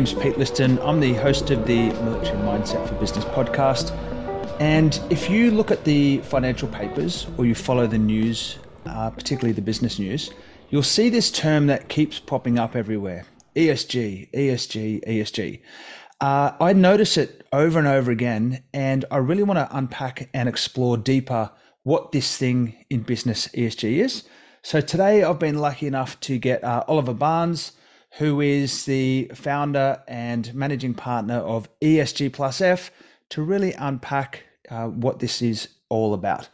Name's Pete Liston. I'm the host of the Military Mindset for Business podcast. And if you look at the financial papers or you follow the news, uh, particularly the business news, you'll see this term that keeps popping up everywhere ESG, ESG, ESG. Uh, I notice it over and over again, and I really want to unpack and explore deeper what this thing in business ESG is. So today I've been lucky enough to get uh, Oliver Barnes, who is the founder and managing partner of ESG Plus F, to really unpack uh, what this is all about.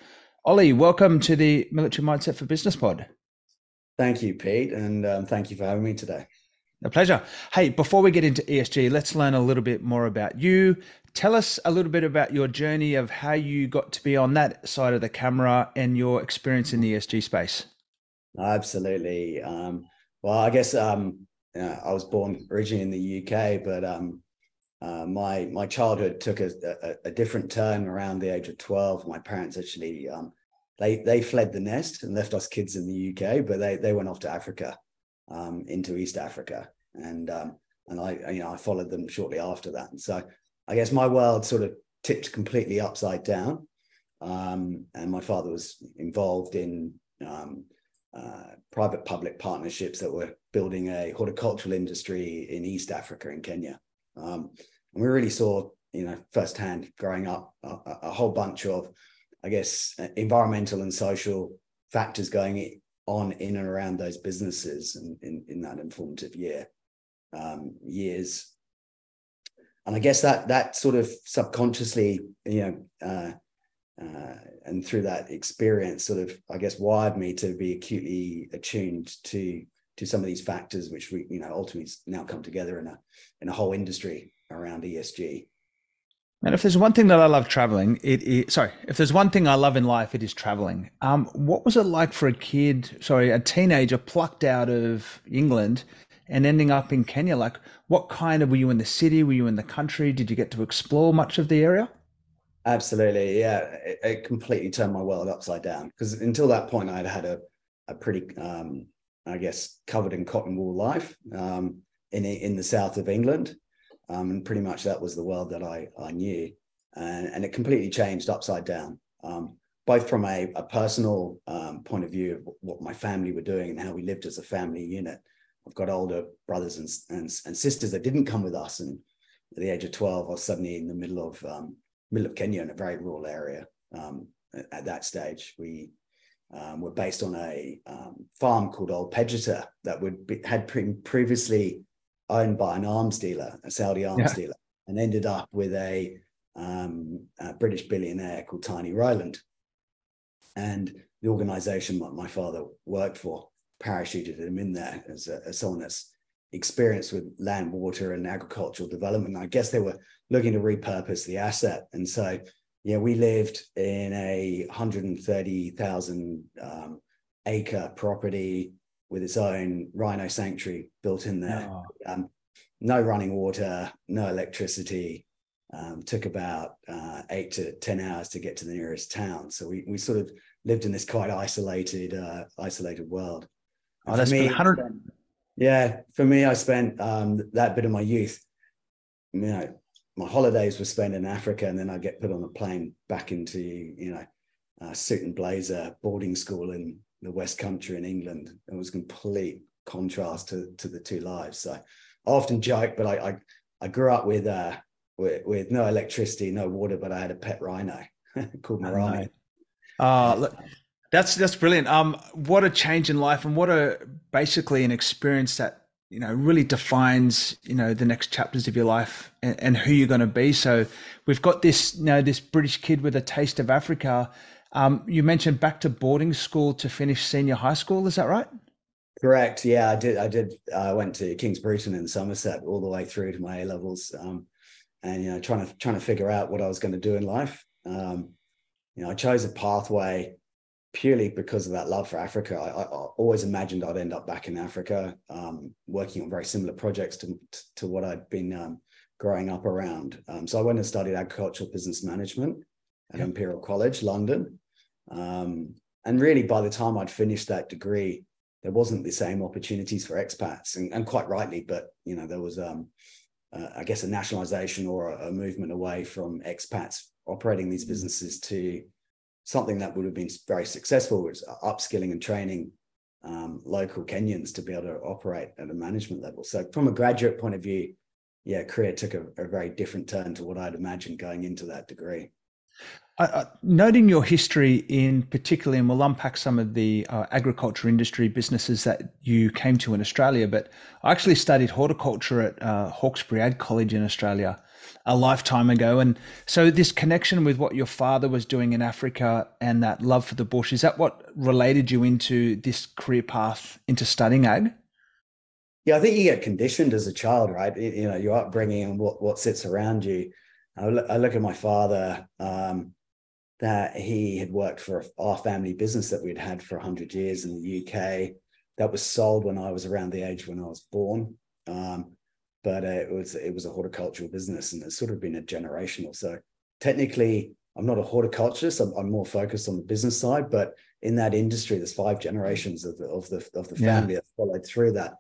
Ollie, welcome to the Military Mindset for Business Pod. Thank you, Pete, and um, thank you for having me today. A pleasure. Hey, before we get into ESG, let's learn a little bit more about you. Tell us a little bit about your journey of how you got to be on that side of the camera and your experience in the ESG space. Absolutely. Um, well, I guess um, I was born originally in the UK, but um, uh, my my childhood took a, a, a, different turn around the age of 12. My parents actually um, they they fled the nest and left us kids in the UK, but they they went off to Africa, um, into East Africa, and um, and I you know I followed them shortly after that. And so I guess my world sort of tipped completely upside down. Um, and my father was involved in um, uh, private public partnerships that were building a horticultural industry in East Africa in Kenya. Um, and we really saw, you know, firsthand growing up a, a, whole bunch of, I guess, environmental and social factors going on in and around those businesses in, in, that informative year um, years. And I guess that that sort of subconsciously, you know, uh, uh, and through that experience sort of i guess wired me to be acutely attuned to to some of these factors which we you know ultimately now come together in a in a whole industry around esg and if there's one thing that I love traveling, it is sorry. If there's one thing I love in life, it is traveling. Um, what was it like for a kid, sorry, a teenager plucked out of England and ending up in Kenya? Like, what kind of were you in the city? Were you in the country? Did you get to explore much of the area? Absolutely, yeah. It, it, completely turned my world upside down because until that point, I'd had a a pretty, um, I guess, covered in cotton wool life um, in in the south of England, um, and pretty much that was the world that I I knew, and, and it completely changed upside down. Um, both from a, a personal um, point of view of what my family were doing and how we lived as a family unit. I've got older brothers and, and, and sisters that didn't come with us, and at the age of twelve, I was suddenly in the middle of um, middle of Kenya in a very rural area. Um, at that stage, we um, were based on a um, farm called Ol Pejeta that would be, had been previously owned by an arms dealer, a Saudi arms yeah. dealer, and ended up with a, um, a, British billionaire called Tiny Rowland. And the organization that my father worked for parachuted him in there as, a, as someone that's experience with land, water, and agricultural development. I guess they were looking to repurpose the asset. And so, yeah, we lived in a 130,000 um, acre property with its own rhino sanctuary built in there. Oh. Um, no running water, no electricity. Um, took about uh, eight to 10 hours to get to the nearest town. So we, we sort of lived in this quite isolated, uh, isolated world. Oh, that's me, 100, yeah, for me, I spent um, that bit of my youth. You know, my holidays were spent in Africa, and then I get put on a plane back into you know, uh, suit and blazer boarding school in the West Country in England. It was complete contrast to to the two lives. So I often joke, but I I, I grew up with uh with, with no electricity, no water, but I had a pet rhino called Morani. Uh, look, that's that's brilliant. Um, what a change in life, and what a basically an experience that you know really defines you know the next chapters of your life and, and who you're going to be. So we've got this you know this British kid with a taste of Africa. Um, you mentioned back to boarding school to finish senior high school. Is that right? Correct. Yeah, I did. I did. I went to Kings Bruton in Somerset all the way through to my A levels, um, and you know, trying to trying to figure out what I was going to do in life. Um, you know, I chose a pathway purely because of that love for Africa. I, I, always imagined I'd end up back in Africa, um, working on very similar projects to, to what I'd been um, growing up around. Um, so I went and studied agricultural business management at yep. Imperial College, London. Um, and really, by the time I'd finished that degree, there wasn't the same opportunities for expats, and, and quite rightly. But you know, there was, um, uh, I guess, a nationalization or a, a movement away from expats operating these businesses to something that would have been very successful, was upskilling and training um, local Kenyans to be able to operate at a management level. So, from a graduate point of view, yeah, career took a, a very different turn to what I'd imagined going into that degree. Uh, noting your history in particularly, and we'll unpack some of the uh, agriculture industry businesses that you came to in Australia, but I actually studied horticulture at uh, Hawkesbury Ag College in Australia a lifetime ago. And so, this connection with what your father was doing in Africa and that love for the bush, is that what related you into this career path into studying ag? Yeah, I think you get conditioned as a child, right? You know, your upbringing and what, what sits around you. I look, at my father. Um, that he had worked for our family business that we'd had for 100 years in the UK. That was sold when I was around the age when I was born. Um, but uh, it was it was a horticultural business and it's sort of been a generational. So technically, I'm not a horticulturist. I'm, I'm, more focused on the business side. But in that industry, there's five generations of the of the of the family yeah. that followed through that.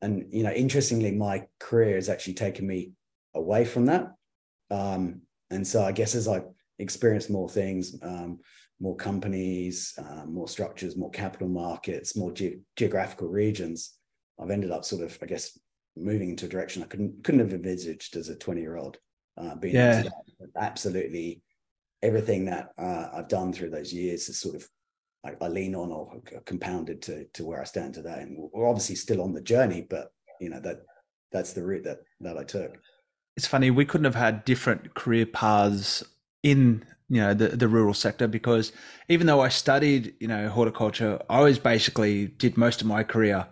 And you know, interestingly, my career has actually taken me away from that. Um, and so I guess as I experience more things, um, more companies, uh, more structures, more capital markets, more ge- geographical regions. I've ended up sort of, I guess, moving into a direction I couldn't couldn't have envisaged as a 20 year old. Uh, being yeah. absolutely everything that uh, I've done through those years is sort of I, I, lean on or compounded to to where I stand today. And we're obviously still on the journey, but you know that that's the route that that I took. It's funny we couldn't have had different career paths in you know the, the rural sector because even though I studied you know horticulture, I was basically did most of my career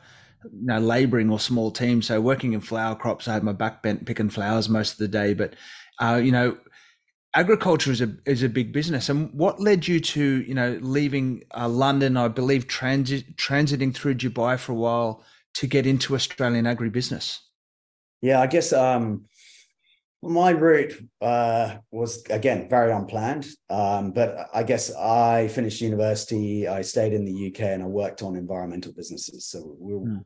you know laboring or small teams. So working in flower crops, I had my back bent picking flowers most of the day. But uh, you know, agriculture is a is a big business. And what led you to you know leaving uh, London? I believe transit transiting through Dubai for a while to get into Australian agribusiness. Yeah, I guess um, my route uh, was again very unplanned, um, but I guess I finished university. I stayed in the UK and I worked on environmental businesses. So we were mm.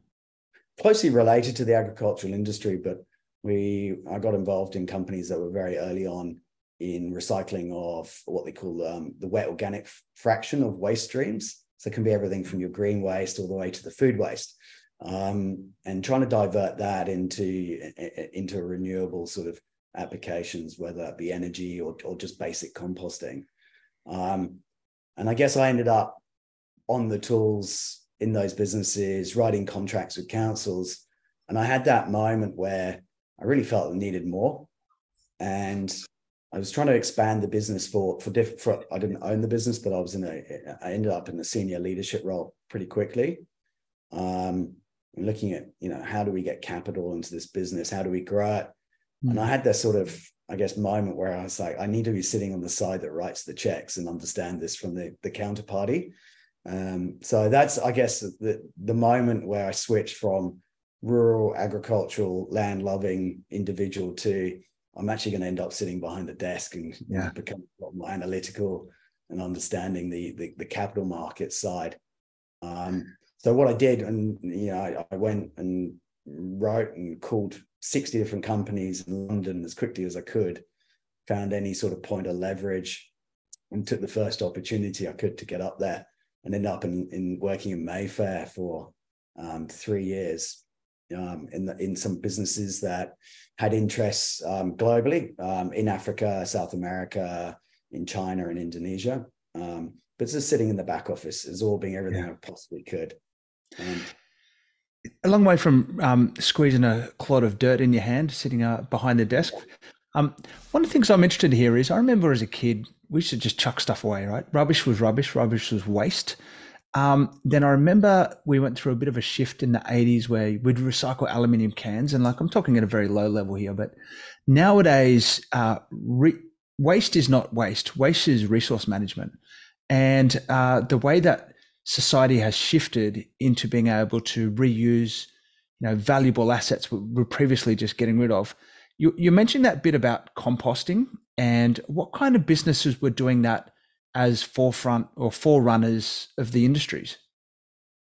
closely related to the agricultural industry, but we I got involved in companies that were very early on in recycling of what they call um, the wet organic fraction of waste streams. So it can be everything from your green waste all the way to the food waste. Um, and trying to divert that into into a renewable sort of applications, whether it be energy or, or just basic composting. Um, and I guess I ended up on the tools in those businesses, writing contracts with councils. And I had that moment where I really felt I needed more. And I was trying to expand the business for for different. For, I didn't own the business, but I was in a. I ended up in a senior leadership role pretty quickly. Um, looking at you know how do we get capital into this business? How do we grow it? And I hmm. had this sort of, I guess, moment where I was like, I need to be sitting on the side that writes the checks and understand this from the, the counterparty. Um, so that's, I guess, the, the moment where I switched from rural, agricultural, land loving individual to I'm actually going to end up sitting behind the desk and yeah. become a lot more analytical and understanding the, the, the capital market side. Um, so what I did, and you know, I, I went and wrote and called 60 different companies in London as quickly as I could, found any sort of point of leverage, and took the first opportunity I could to get up there and end up in, in working in Mayfair for um, three years um, in the, in some businesses that had interests um, globally um, in Africa, South America, in China, and Indonesia. Um, but just sitting in the back office, absorbing everything yeah. I possibly could. And a long way from um, squeezing a clod of dirt in your hand, sitting uh, behind the desk. Um, one of the things I'm interested in here is I remember as a kid, we used to just chuck stuff away, right? Rubbish was rubbish, rubbish was waste. Um, then I remember we went through a bit of a shift in the 80s where we'd recycle aluminium cans. And like I'm talking at a very low level here, but nowadays, uh, re- waste is not waste, waste is resource management. And uh, the way that society has shifted into being able to reuse you know valuable assets we were previously just getting rid of you, you mentioned that bit about composting and what kind of businesses were doing that as forefront or forerunners of the industries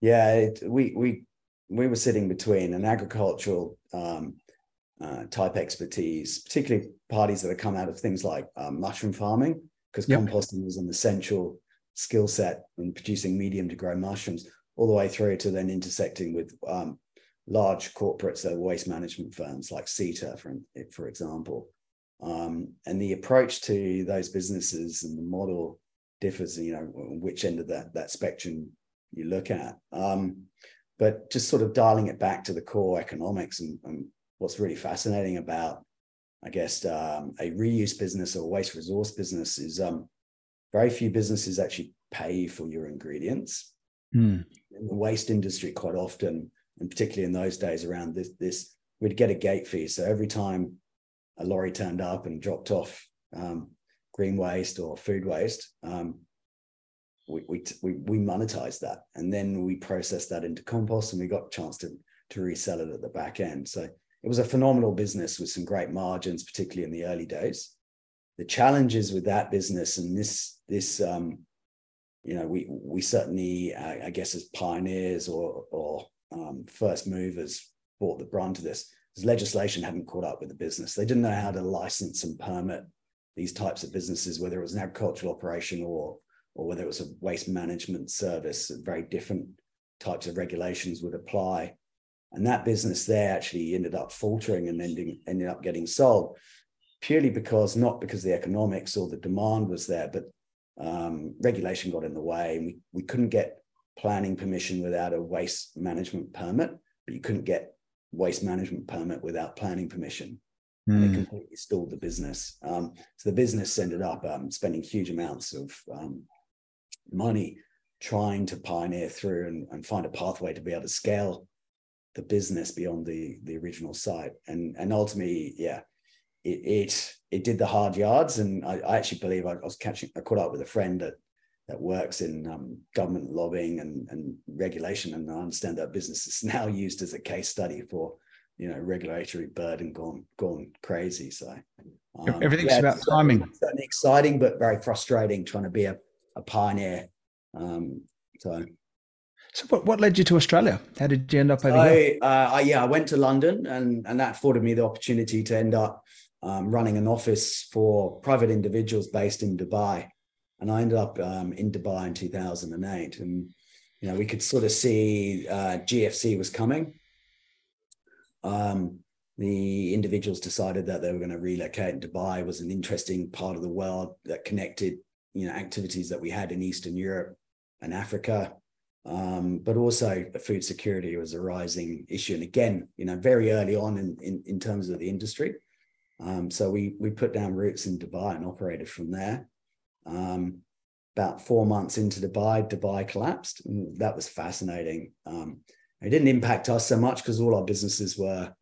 Yeah, it, we we we were sitting between an agricultural um, uh, type expertise, particularly parties that have come out of things like um, mushroom farming, because yep. composting was an essential skill set in producing medium to grow mushrooms, all the way through to then intersecting with um, large corporates, that waste management firms like SITA, for, for example. Um, and the approach to those businesses and the model differs, you know, which end of that, that spectrum you look at. Um, but just sort of dialing it back to the core economics and, and what's really fascinating about, I guess, um, a reuse business or waste resource business is um, very few businesses actually pay for your ingredients. Mm. In the waste industry, quite often, and particularly in those days around this, this we'd get a gate fee. So every time a lorry turned up and dropped off um, green waste or food waste, um, we, we, we, we monetized that. And then we processed that into compost and we got a chance to, to resell it at the back end. So it was a phenomenal business with some great margins, particularly in the early days. The challenges with that business and this, this, um, you know, we, we certainly, I, I guess, as pioneers or, or um, first movers bought the brunt of this because legislation hadn't caught up with the business. They didn't know how to license and permit these types of businesses, whether it was an agricultural operation or or whether it was a waste management service. Very different types of regulations would apply, and that business there actually ended up faltering and ending ended up getting sold purely because not because the economics or the demand was there, but um, regulation got in the way, and we we couldn't get planning permission without a waste management permit, but you couldn't get waste management permit without planning permission. Mm. And it hmm. completely stalled the business. Um, so the business ended up um, spending huge amounts of um, money trying to pioneer through and, and, find a pathway to be able to scale the business beyond the the original site. And and ultimately, yeah, it it, it did the hard yards. And I, I actually believe I, I was catching I caught up with a friend that that works in um, government lobbying and, and regulation. And I understand that business is now used as a case study for, you know, regulatory burden gone gone crazy. So um, everything's yeah, about timing. Certainly exciting, but very frustrating trying to be a, a pioneer. Um, so. So what, what led you to Australia? How did you end up over so, here? Uh, I, yeah, I went to London and, and that afforded me the opportunity to end up um, running an office for private individuals based in Dubai and I ended up um, in Dubai in 2008, and you know we could sort of see uh, GFC was coming. Um, the individuals decided that they were going to relocate. Dubai was an interesting part of the world that connected, you know, activities that we had in Eastern Europe and Africa. Um, but also food security was a rising issue. And again, you know, very early on in, in, in terms of the industry. Um, so we we put down roots in Dubai and operated from there. Um, about four months into Dubai, Dubai collapsed. And that was fascinating. Um, it didn't impact us so much because all our businesses were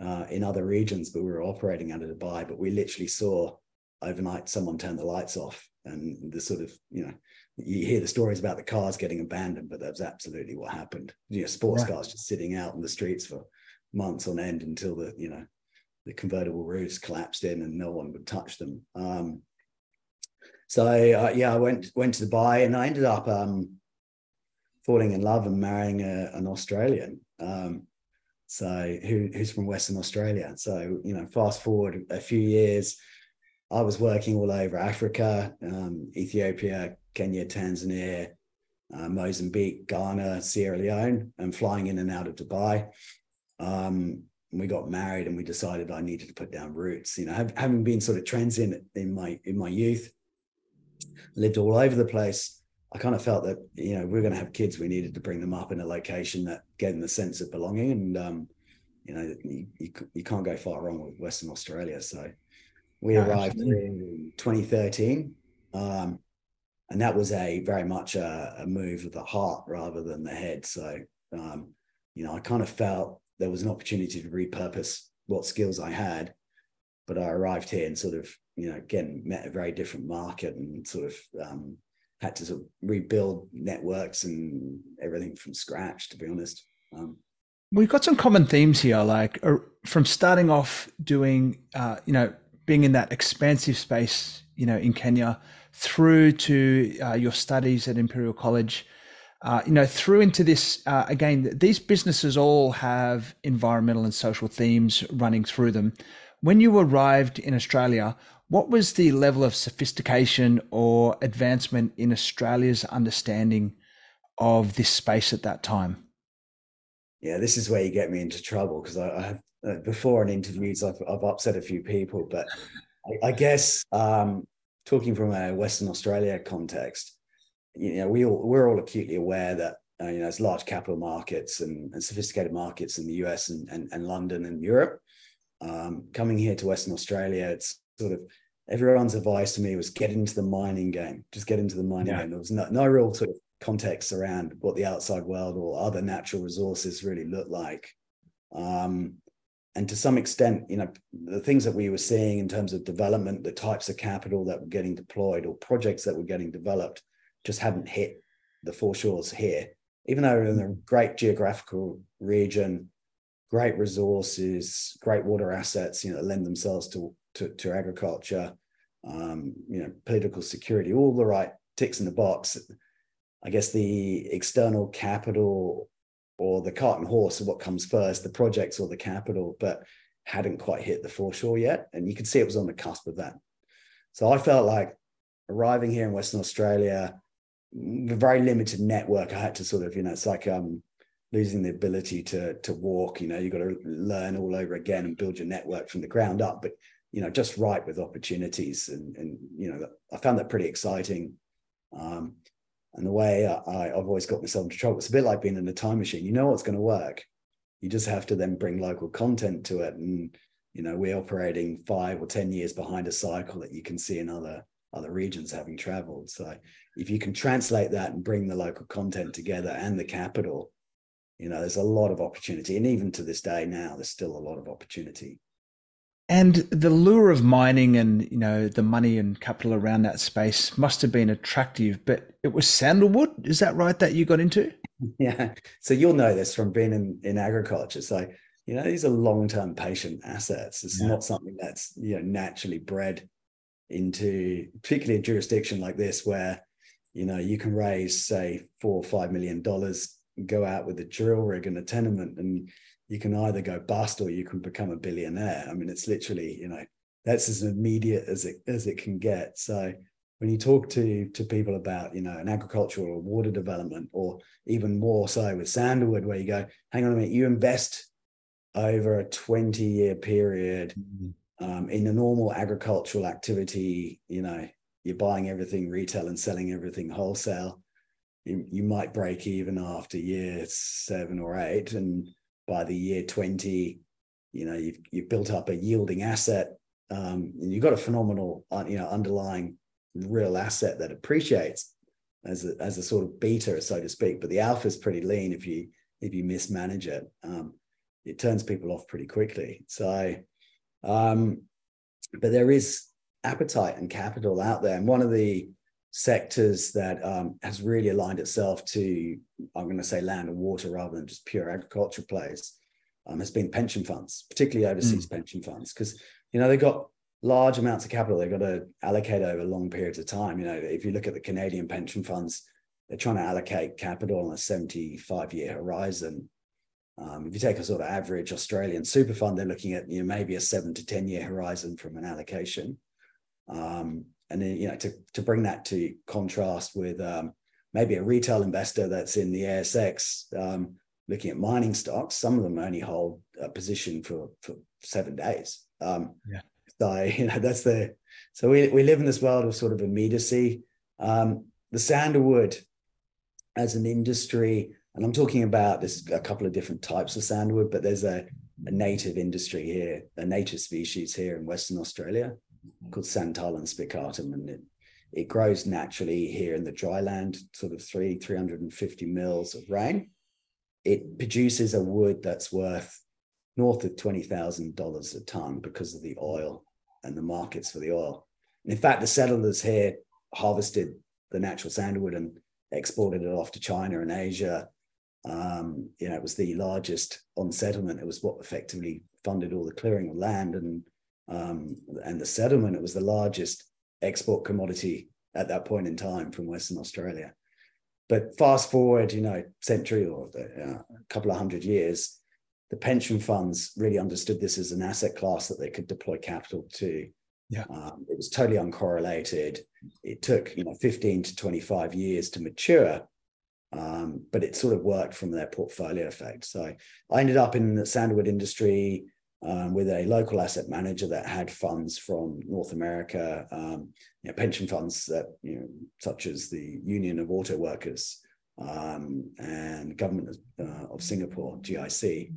uh, in other regions, but we were operating out of Dubai. But we literally saw overnight someone turn the lights off, and the sort of you know you hear the stories about the cars getting abandoned, but that's absolutely what happened. You know, sports cars just sitting out in the streets for months on end until the you know the convertible roofs collapsed in and no one would touch them. Um, so uh, yeah, I went went to Dubai and I ended up um, falling in love and marrying a, an Australian. Um, so who, who's from Western Australia. So you know, fast forward a few years, I was working all over Africa, um, Ethiopia, Kenya, Tanzania, uh, Mozambique, Ghana, Sierra Leone, and flying in and out of Dubai. Um, we got married, and we decided I needed to put down roots. You know, have, having been sort of transient in my in my youth, lived all over the place. I kind of felt that you know we are going to have kids. We needed to bring them up in a location that gave them a sense of belonging, and um, you know you, you, you, can't go far wrong with Western Australia. So we arrived in 2013, um, and that was a very much a, a, move of the heart rather than the head. So um, you know I kind of felt there was an opportunity to repurpose what skills I had, but I arrived here and sort of you know, again, met a very different market and sort of um, had to sort of rebuild networks and everything from scratch, to be honest. Um, We've got some common themes here, like uh, from starting off doing, uh, you know, being in that expansive space, you know, in Kenya, through to uh, your studies at Imperial College, uh, you know, through into this uh, again. These businesses all have environmental and social themes running through them. When you arrived in Australia, what was the level of sophistication or advancement in Australia's understanding of this space at that time? Yeah, this is where you get me into trouble because I, I have uh, before in interviews I've, I've upset a few people, but I, I guess um, talking from a Western Australia context, you know, we all we're all acutely aware that uh, you know there's large capital markets and, and sophisticated markets in the US and, and, and London and Europe. Um, coming here to Western Australia, it's sort of everyone's advice to me was get into the mining game, just get into the mining yeah. game. There was no, no real sort of context around what the outside world or other natural resources really look like. Um, and to some extent, you know, the things that we were seeing in terms of development, the types of capital that were getting deployed or projects that were getting developed just hadn't hit the foreshores here. Even though in a great geographical region, great resources, great water assets, you know, lend themselves to, to, to agriculture, um, you know, political security, all the right ticks in the box. I guess the external capital or the cart and horse of what comes first, the projects or the capital, but hadn't quite hit the foreshore yet. And you could see it was on the cusp of that. So I felt like arriving here in Western Australia, a very limited network. I had to sort of, you know, it's like um, losing the ability to to walk. You know, you've got to learn all over again and build your network from the ground up. But you know, just right with opportunities, and and you know, I found that pretty exciting. Um, and the way I, have always got myself into trouble, it's a bit like being in a time machine. You know what's going to work. You just have to then bring local content to it. And, you know, we're operating five or 10 years behind a cycle that you can see in other other regions having traveled. So if you can translate that and bring the local content together and the capital, you know, there's a lot of opportunity. And even to this day now, there's still a lot of opportunity. And the lure of mining and you know the money and capital around that space must have been attractive. But it was sandalwood, is that right? That you got into? Yeah. So you'll know this from being in in agriculture. So you know these are long term patient assets. It's yeah. not something that's you know naturally bred into, particularly a jurisdiction like this where you know you can raise say four or five million dollars, go out with a drill rig and a tenement and you can either go bust or you can become a billionaire. I mean, it's literally, you know, that's as immediate as it as it can get. So when you talk to to people about, you know, an agricultural or water development, or even more so with sandalwood, where you go, hang on a minute, you invest over a 20 year period mm-hmm. Um, in a normal agricultural activity, you know, you're buying everything retail and selling everything wholesale. You, you might break even after year seven or eight. And by the year 20 you know you've, you've built up a yielding asset um, and you've got a phenomenal uh, you know underlying real asset that appreciates as a, as a sort of beta so to speak but the alpha is pretty lean if you if you mismanage it um, it turns people off pretty quickly so um, but there is appetite and capital out there and one of the sectors that um, has really aligned itself to, I'm going to say land and water rather than just pure agriculture plays, um, has been pension funds, particularly overseas mm. pension funds, because you know they've got large amounts of capital they've got to allocate over long periods of time. You know, if you look at the Canadian pension funds, they're trying to allocate capital on a 75 year horizon. Um, if you take a sort of average Australian super fund, they're looking at you know maybe a seven to 10 year horizon from an allocation. Um, and then you know to to bring that to contrast with um, maybe a retail investor that's in the ASX um, looking at mining stocks. Some of them only hold a position for for seven days. Um, yeah. So you know that's the so we we live in this world of sort of immediacy. Um, the sandalwood as an industry, and I'm talking about there's a couple of different types of sandalwood, but there's a, a native industry here, a native species here in Western Australia mm-hmm. called Santalum spicatum, and it, it grows naturally here in the dry land, sort of three, 350 mils of rain. It produces a wood that's worth north of $20,000 a ton because of the oil and the markets for the oil. And in fact, the settlers here harvested the natural sandalwood and exported it off to China and Asia. Um, you know, it was the largest on settlement. It was what effectively funded all the clearing of land and um, and the settlement. It was the largest export commodity at that point in time from Western Australia. but fast forward, you know, century or uh, a couple of hundred years, the pension funds really understood this as an asset class that they could deploy capital to. Yeah. Um, it was totally uncorrelated. It took, you know, 15 to 25 years to mature, um, but it sort of worked from their portfolio effect. So I ended up in the sandalwood industry um, with a local asset manager that had funds from North America, um, you know, pension funds that, you know, such as the Union of Auto Workers um, and Government of, uh, of Singapore, GIC,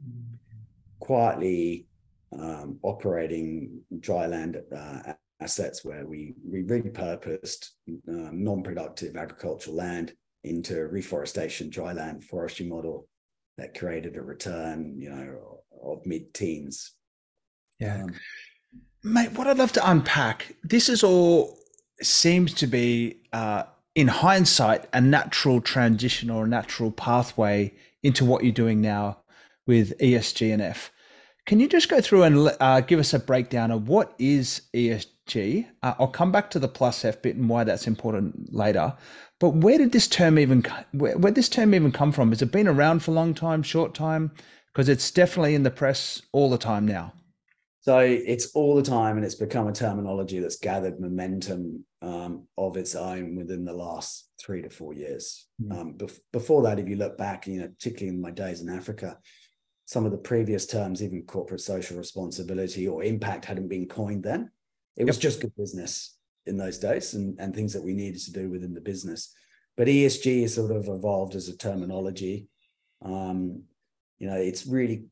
quietly um, operating dry land uh, assets where we, we repurposed uh, non-productive agricultural land into reforestation, dry land forestry model that created a return, you know, of mid-teens. Yeah. Um, Mate, what I'd love to unpack, this is all seems to be uh, in hindsight a natural transition or a natural pathway into what you're doing now with ESG and F. Can you just go through and uh, give us a breakdown of what is ESG? Uh, I'll come back to the plus F bit and why that's important later. But where did this term even where, where this term even come from? Has it been around for a long time, short time? Because it's definitely in the press all the time now. So it's all the time, and it's become a terminology that's gathered momentum um, of its own within the last three to four years. Mm. Um, bef- before that, if you look back, you know, particularly in my days in Africa, some of the previous terms, even corporate social responsibility or impact, hadn't been coined then. It yep. was just good business in those days, and, and things that we needed to do within the business. But ESG has sort of evolved as a terminology. Um, you know, it's really,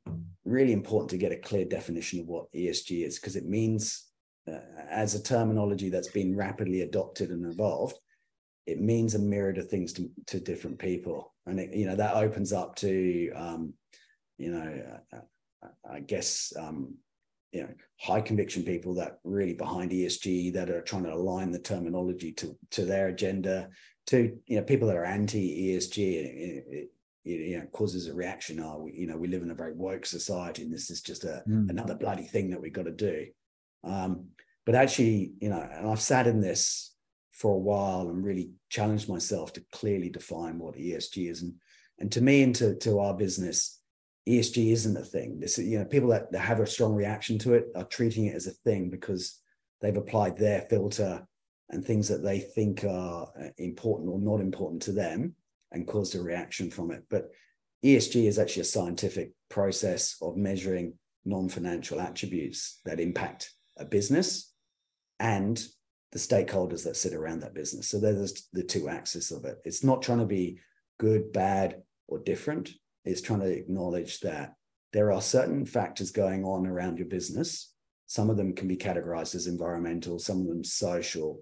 really important to get a clear definition of what ESG is because it means, uh, as a terminology that's been rapidly adopted and evolved, it means a myriad of things to, to different people, and it, you know that opens up to, um, you know, uh, I guess um, you know high conviction people that really behind ESG that are trying to align the terminology to to their agenda to you know people that are anti ESG it, you know causes a reaction. Oh we, you know we live in a very woke society and this is just a mm. another bloody thing that we've got to do. Um, but actually you know and i've sat in this for a while and really challenged myself to clearly define what esg is. And and to me and to, to our business esg isn't a thing this you know people that, that have a strong reaction to it are treating it as a thing because they've applied their filter and things that they think are uh, important or not important to them and caused a reaction from it. But ESG is actually a scientific process of measuring non financial attributes that impact a business and the stakeholders that sit around that business. So there's the two axes of it. It's not trying to be good, bad, or different. It's trying to acknowledge that there are certain factors going on around your business. Some of them can be categorized as environmental, some of them social,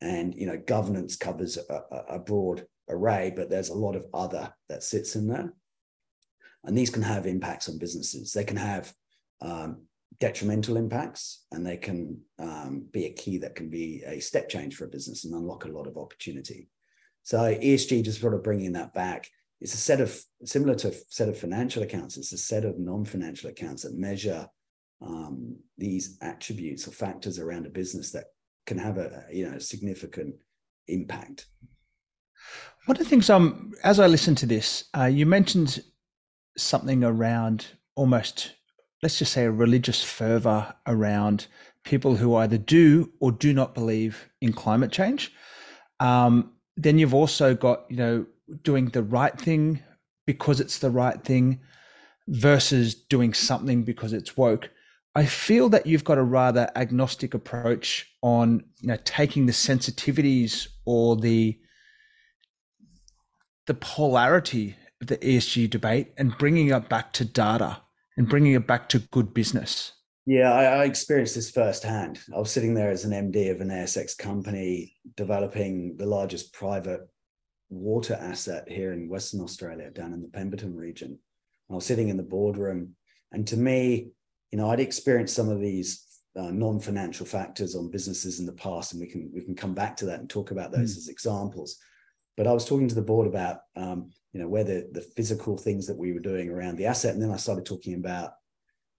and you know governance covers a, a broad array, but there's a lot of other that sits in there. And these can have impacts on businesses. They can have um, detrimental impacts, and they can um, be a key that can be a step change for a business and unlock a lot of opportunity. So ESG just sort of bringing that back. It's a set of similar to a set of financial accounts. It's a set of non-financial accounts that measure um, these attributes or factors around a business that can have a you know significant impact one of the things, um, as I listen to this, uh, you mentioned something around almost, let's just say, a religious fervor around people who either do or do not believe in climate change. Um, then you've also got, you know, doing the right thing because it's the right thing versus doing something because it's woke. I feel that you've got a rather agnostic approach on, you know, taking the sensitivities or the the polarity of the ESG debate and bringing it back to data and bringing it back to good business? Yeah, I, I, experienced this firsthand. I was sitting there as an MD of an ASX company developing the largest private water asset here in Western Australia, down in the Pemberton region. I was sitting in the boardroom, and to me, you know, I'd experienced some of these uh, non-financial factors on businesses in the past, and we can we can come back to that and talk about those mm. as examples. But I was talking to the board about, um, you know, where the, the physical things that we were doing around the asset. And then I started talking about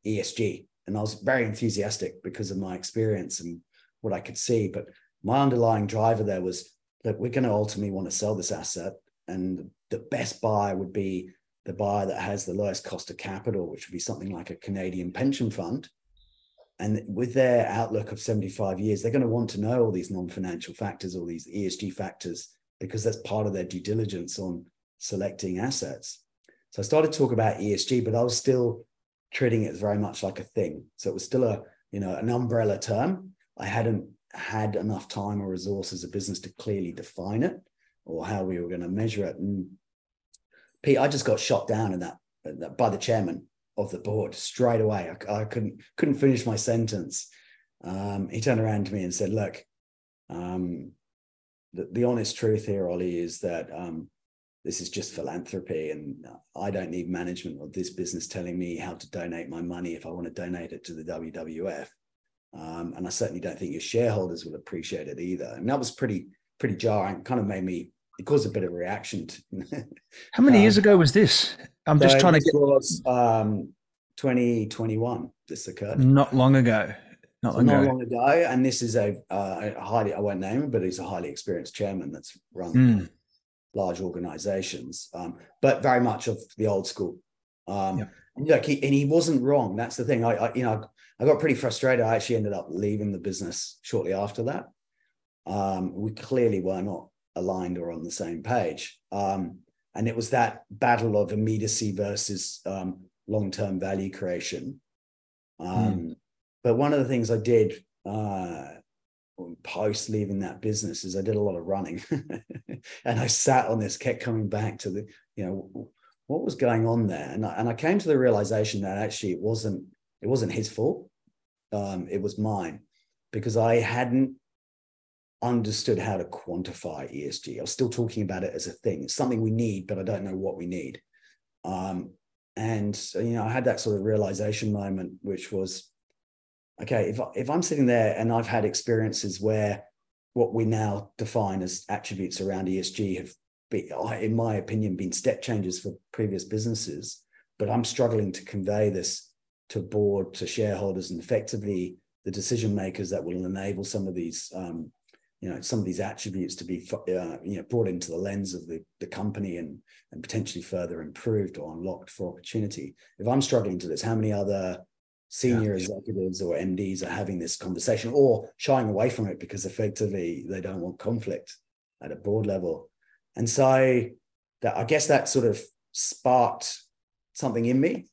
ESG. And I was very enthusiastic because of my experience and what I could see. But my underlying driver there was that we're going to ultimately want to sell this asset. and the best buyer would be the buyer that has the lowest cost of capital, which would be something like a Canadian pension fund. And with their outlook of 75 years, they're going to want to know all these non financial factors, all these ESG factors, because that's part of their due diligence on selecting assets. So I started to talk about ESG, but I was still treating it very much like a thing. So it was still a, you know, an umbrella term. I hadn't had enough time or resources as a business to clearly define it or how we were going to measure it. And Pete, I just got shot down in that by the chairman of the board straight away. I, I couldn't couldn't finish my sentence. Um, he turned around to me and said, "Look, um, the, the, honest truth here, Ollie, is that um, this is just philanthropy, and I don't need management of this business telling me how to donate my money if I want to donate it to the WWF. Um, and I certainly don't think your shareholders would appreciate it either. And that was pretty pretty jarring. Kind of made me it caused a bit of a reaction. To, How many um, years ago was this? I'm so just trying to get. Was, um, 2021. This occurred. Not long ago. Not, long, not ago. long ago. And this is a, uh, a, highly, I won't name him, but he's a highly experienced chairman that's run mm. large organizations, um, but very much of the old school. Um, yeah. and, look, he, and he wasn't wrong. That's the thing. I, I, you know, I got pretty frustrated. I actually ended up leaving the business shortly after that. Um, we clearly were not aligned or on the same page. Um, and it was that battle of immediacy versus um, long-term value creation. Um, mm. But one of the things I did uh, post leaving that business is I did a lot of running, and I sat on this, kept coming back to the, you know, what was going on there, and I, and I came to the realization that actually it wasn't it wasn't his fault, um, it was mine, because I hadn't understood how to quantify ESG. I was still talking about it as a thing. It's something we need, but I don't know what we need. Um, and you know, I had that sort of realization moment, which was, okay, if if I'm sitting there and I've had experiences where what we now define as attributes around ESG have, been, in my opinion, been step changes for previous businesses, but I'm struggling to convey this to board, to shareholders, and effectively the decision makers that will enable some of these um, you know some of these attributes to be uh, you know brought into the lens of the, the company and and potentially further improved or unlocked for opportunity. If i'm struggling to this how many other senior yeah. executives or mds are having this conversation or shying away from it because effectively they don't want conflict at a board level? And so that i guess that sort of sparked something in me.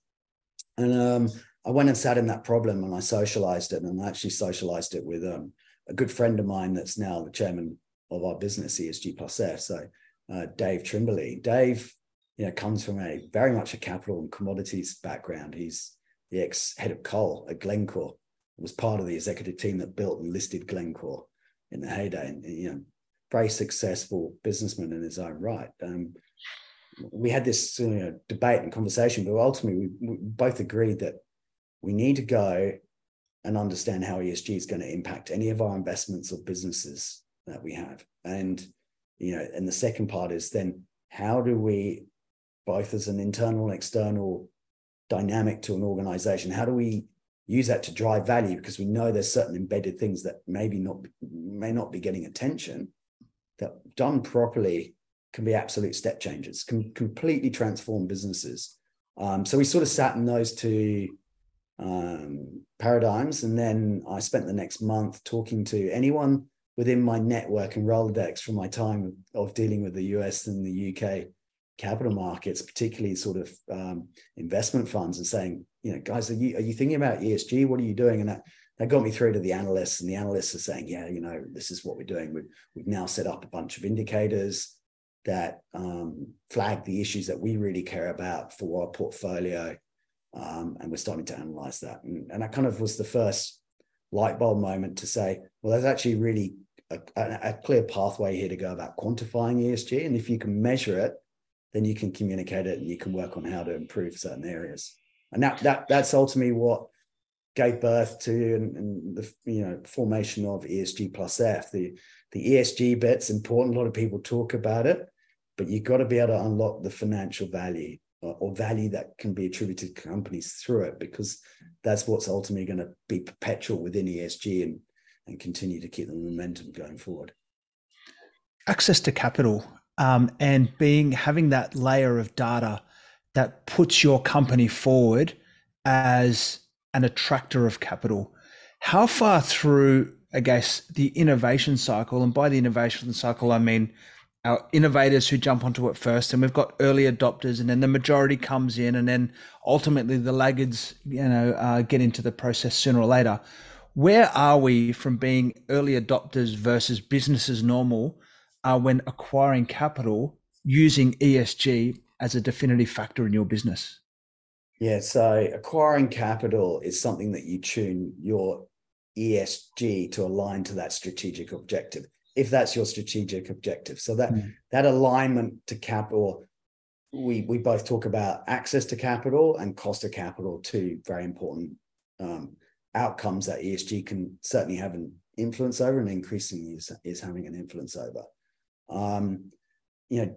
And um, i went and sat in that problem and i socialized it and i actually socialized it with um, a good friend of mine that's now the chairman of our business, ESG Plus F. So uh, Dave Trimberley. Dave, you know, comes from a very much a capital and commodities background. He's the ex head of coal at Glencore. Was part of the executive team that built and listed Glencore in the heyday, and you know, very successful businessman in his own right. Um, we had this you know, debate and conversation, but ultimately we, we both agreed that we need to go and understand how ESG is going to impact any of our investments or businesses that we have. And, you know, and the second part is then how do we, both as an internal and external dynamic to an organization, how do we use that to drive value? Because we know there's certain embedded things that maybe not may not be getting attention that done properly can be absolute step changes, can completely transform businesses. Um, so we sort of sat in those two um, paradigms. And then I spent the next month talking to anyone within my network and Rolodex from my time of dealing with the US and the UK capital markets, particularly sort of um, investment funds, and saying, you know, guys, are you are you thinking about ESG? What are you doing? And that that got me through to the analysts, and the analysts are saying, yeah, you know, this is what we're doing. We've we've now set up a bunch of indicators that um, flag the issues that we really care about for our portfolio um, and we're starting to analyze that. And, and that kind of was the first light bulb moment to say, well, there's actually really a, a, clear pathway here to go about quantifying ESG. And if you can measure it, then you can communicate it and you can work on how to improve certain areas. And that, that that's ultimately what gave birth to and, and, the you know formation of ESG plus F. The the ESG bit's important. A lot of people talk about it, but you've got to be able to unlock the financial value or value that can be attributed to companies through it because that's what's ultimately going to be perpetual within ESG and and continue to keep the momentum going forward. Access to capital. um, and being having that layer of data that puts your company forward as an attractor of capital. How far through, I guess, the innovation cycle, and by the innovation cycle, I mean our innovators who jump onto it first, and we've got early adopters, and then the majority comes in, and then ultimately the laggards, you know, uh, get into the process sooner or later. Where are we from being early adopters versus business as normal uh, when acquiring capital using ESG as a definitive factor in your business? Yeah, so acquiring capital is something that you tune your ESG to align to that strategic objective, if that's your strategic objective. So that mm. that alignment to capital, we we both talk about access to capital and cost of capital, two very important um, outcomes that ESG can certainly have an influence over, and increasingly is, is having an influence over. Um, you know,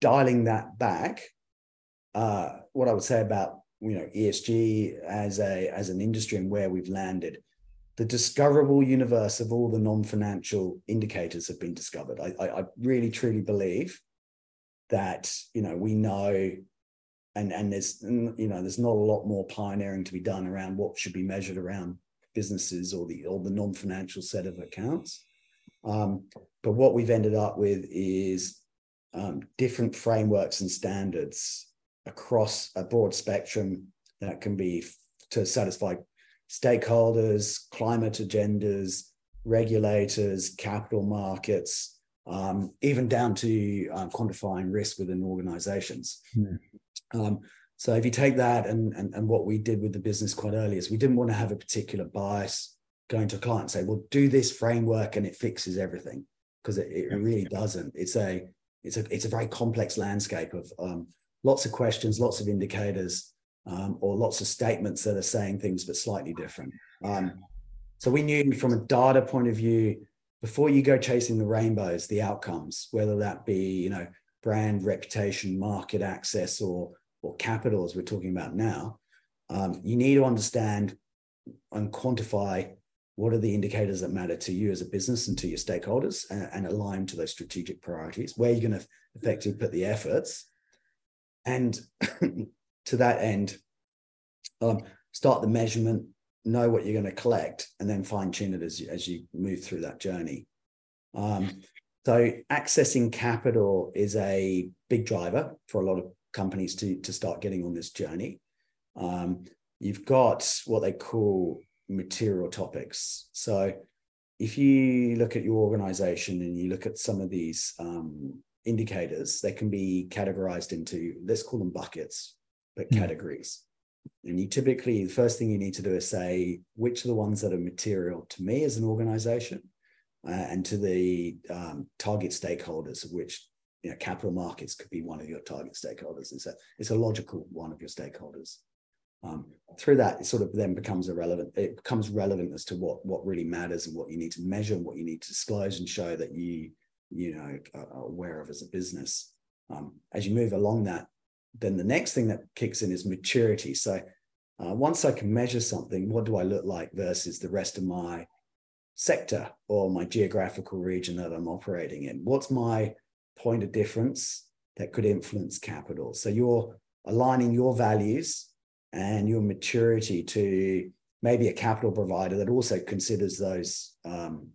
dialing that back, uh, what I would say about you know ESG as a as an industry and where we've landed, the discoverable universe of all the non-financial indicators have been discovered. I, I, I really truly believe that you know we know and and there's you know there's not a lot more pioneering to be done around what should be measured around businesses or the or the non-financial set of accounts um, but what we've ended up with is um, different frameworks and standards across a broad spectrum that can be to satisfy stakeholders, climate agendas, regulators, capital markets, um, even down to uh, quantifying risk within organizations. Mm. Um, so if you take that and, and, and what we did with the business quite early is we didn't want to have a particular bias going to a client and say, well, do this framework and it fixes everything because it, it really doesn't. It's a it's a it's a very complex landscape of um, lots of questions, lots of indicators, um, or lots of statements that are saying things but slightly different. Um, so we knew from a data point of view, before you go chasing the rainbows, the outcomes, whether that be you know brand reputation, market access, or or capital, as we're talking about now, um, you need to understand and quantify what are the indicators that matter to you as a business and to your stakeholders and, and align to those strategic priorities where you're going to effectively put the efforts and to that end, um, start the measurement, know what you're going to collect, and then fine tune it as you, as you move through that journey. Um, so accessing capital is a big driver for a lot of companies to, to start getting on this journey. Um, you've got what they call material topics. So if you look at your organization and you look at some of these um, indicators, they can be categorized into, let's call them buckets, but mm. categories. And you typically, the first thing you need to do is say, which are the ones that are material to me as an organization uh, and to the um, target stakeholders, which you know, capital markets could be one of your target stakeholders. It's a, it's a logical one of your stakeholders. Um, through that, it sort of then becomes irrelevant. It becomes relevant as to what what really matters and what you need to measure and what you need to disclose and show that you you know are aware of as a business. Um, as you move along that, then the next thing that kicks in is maturity. So uh, once I can measure something, what do I look like versus the rest of my sector or my geographical region that I'm operating in? What's my point of difference that could influence capital? So you're aligning your values and your maturity to maybe a capital provider that also considers those um,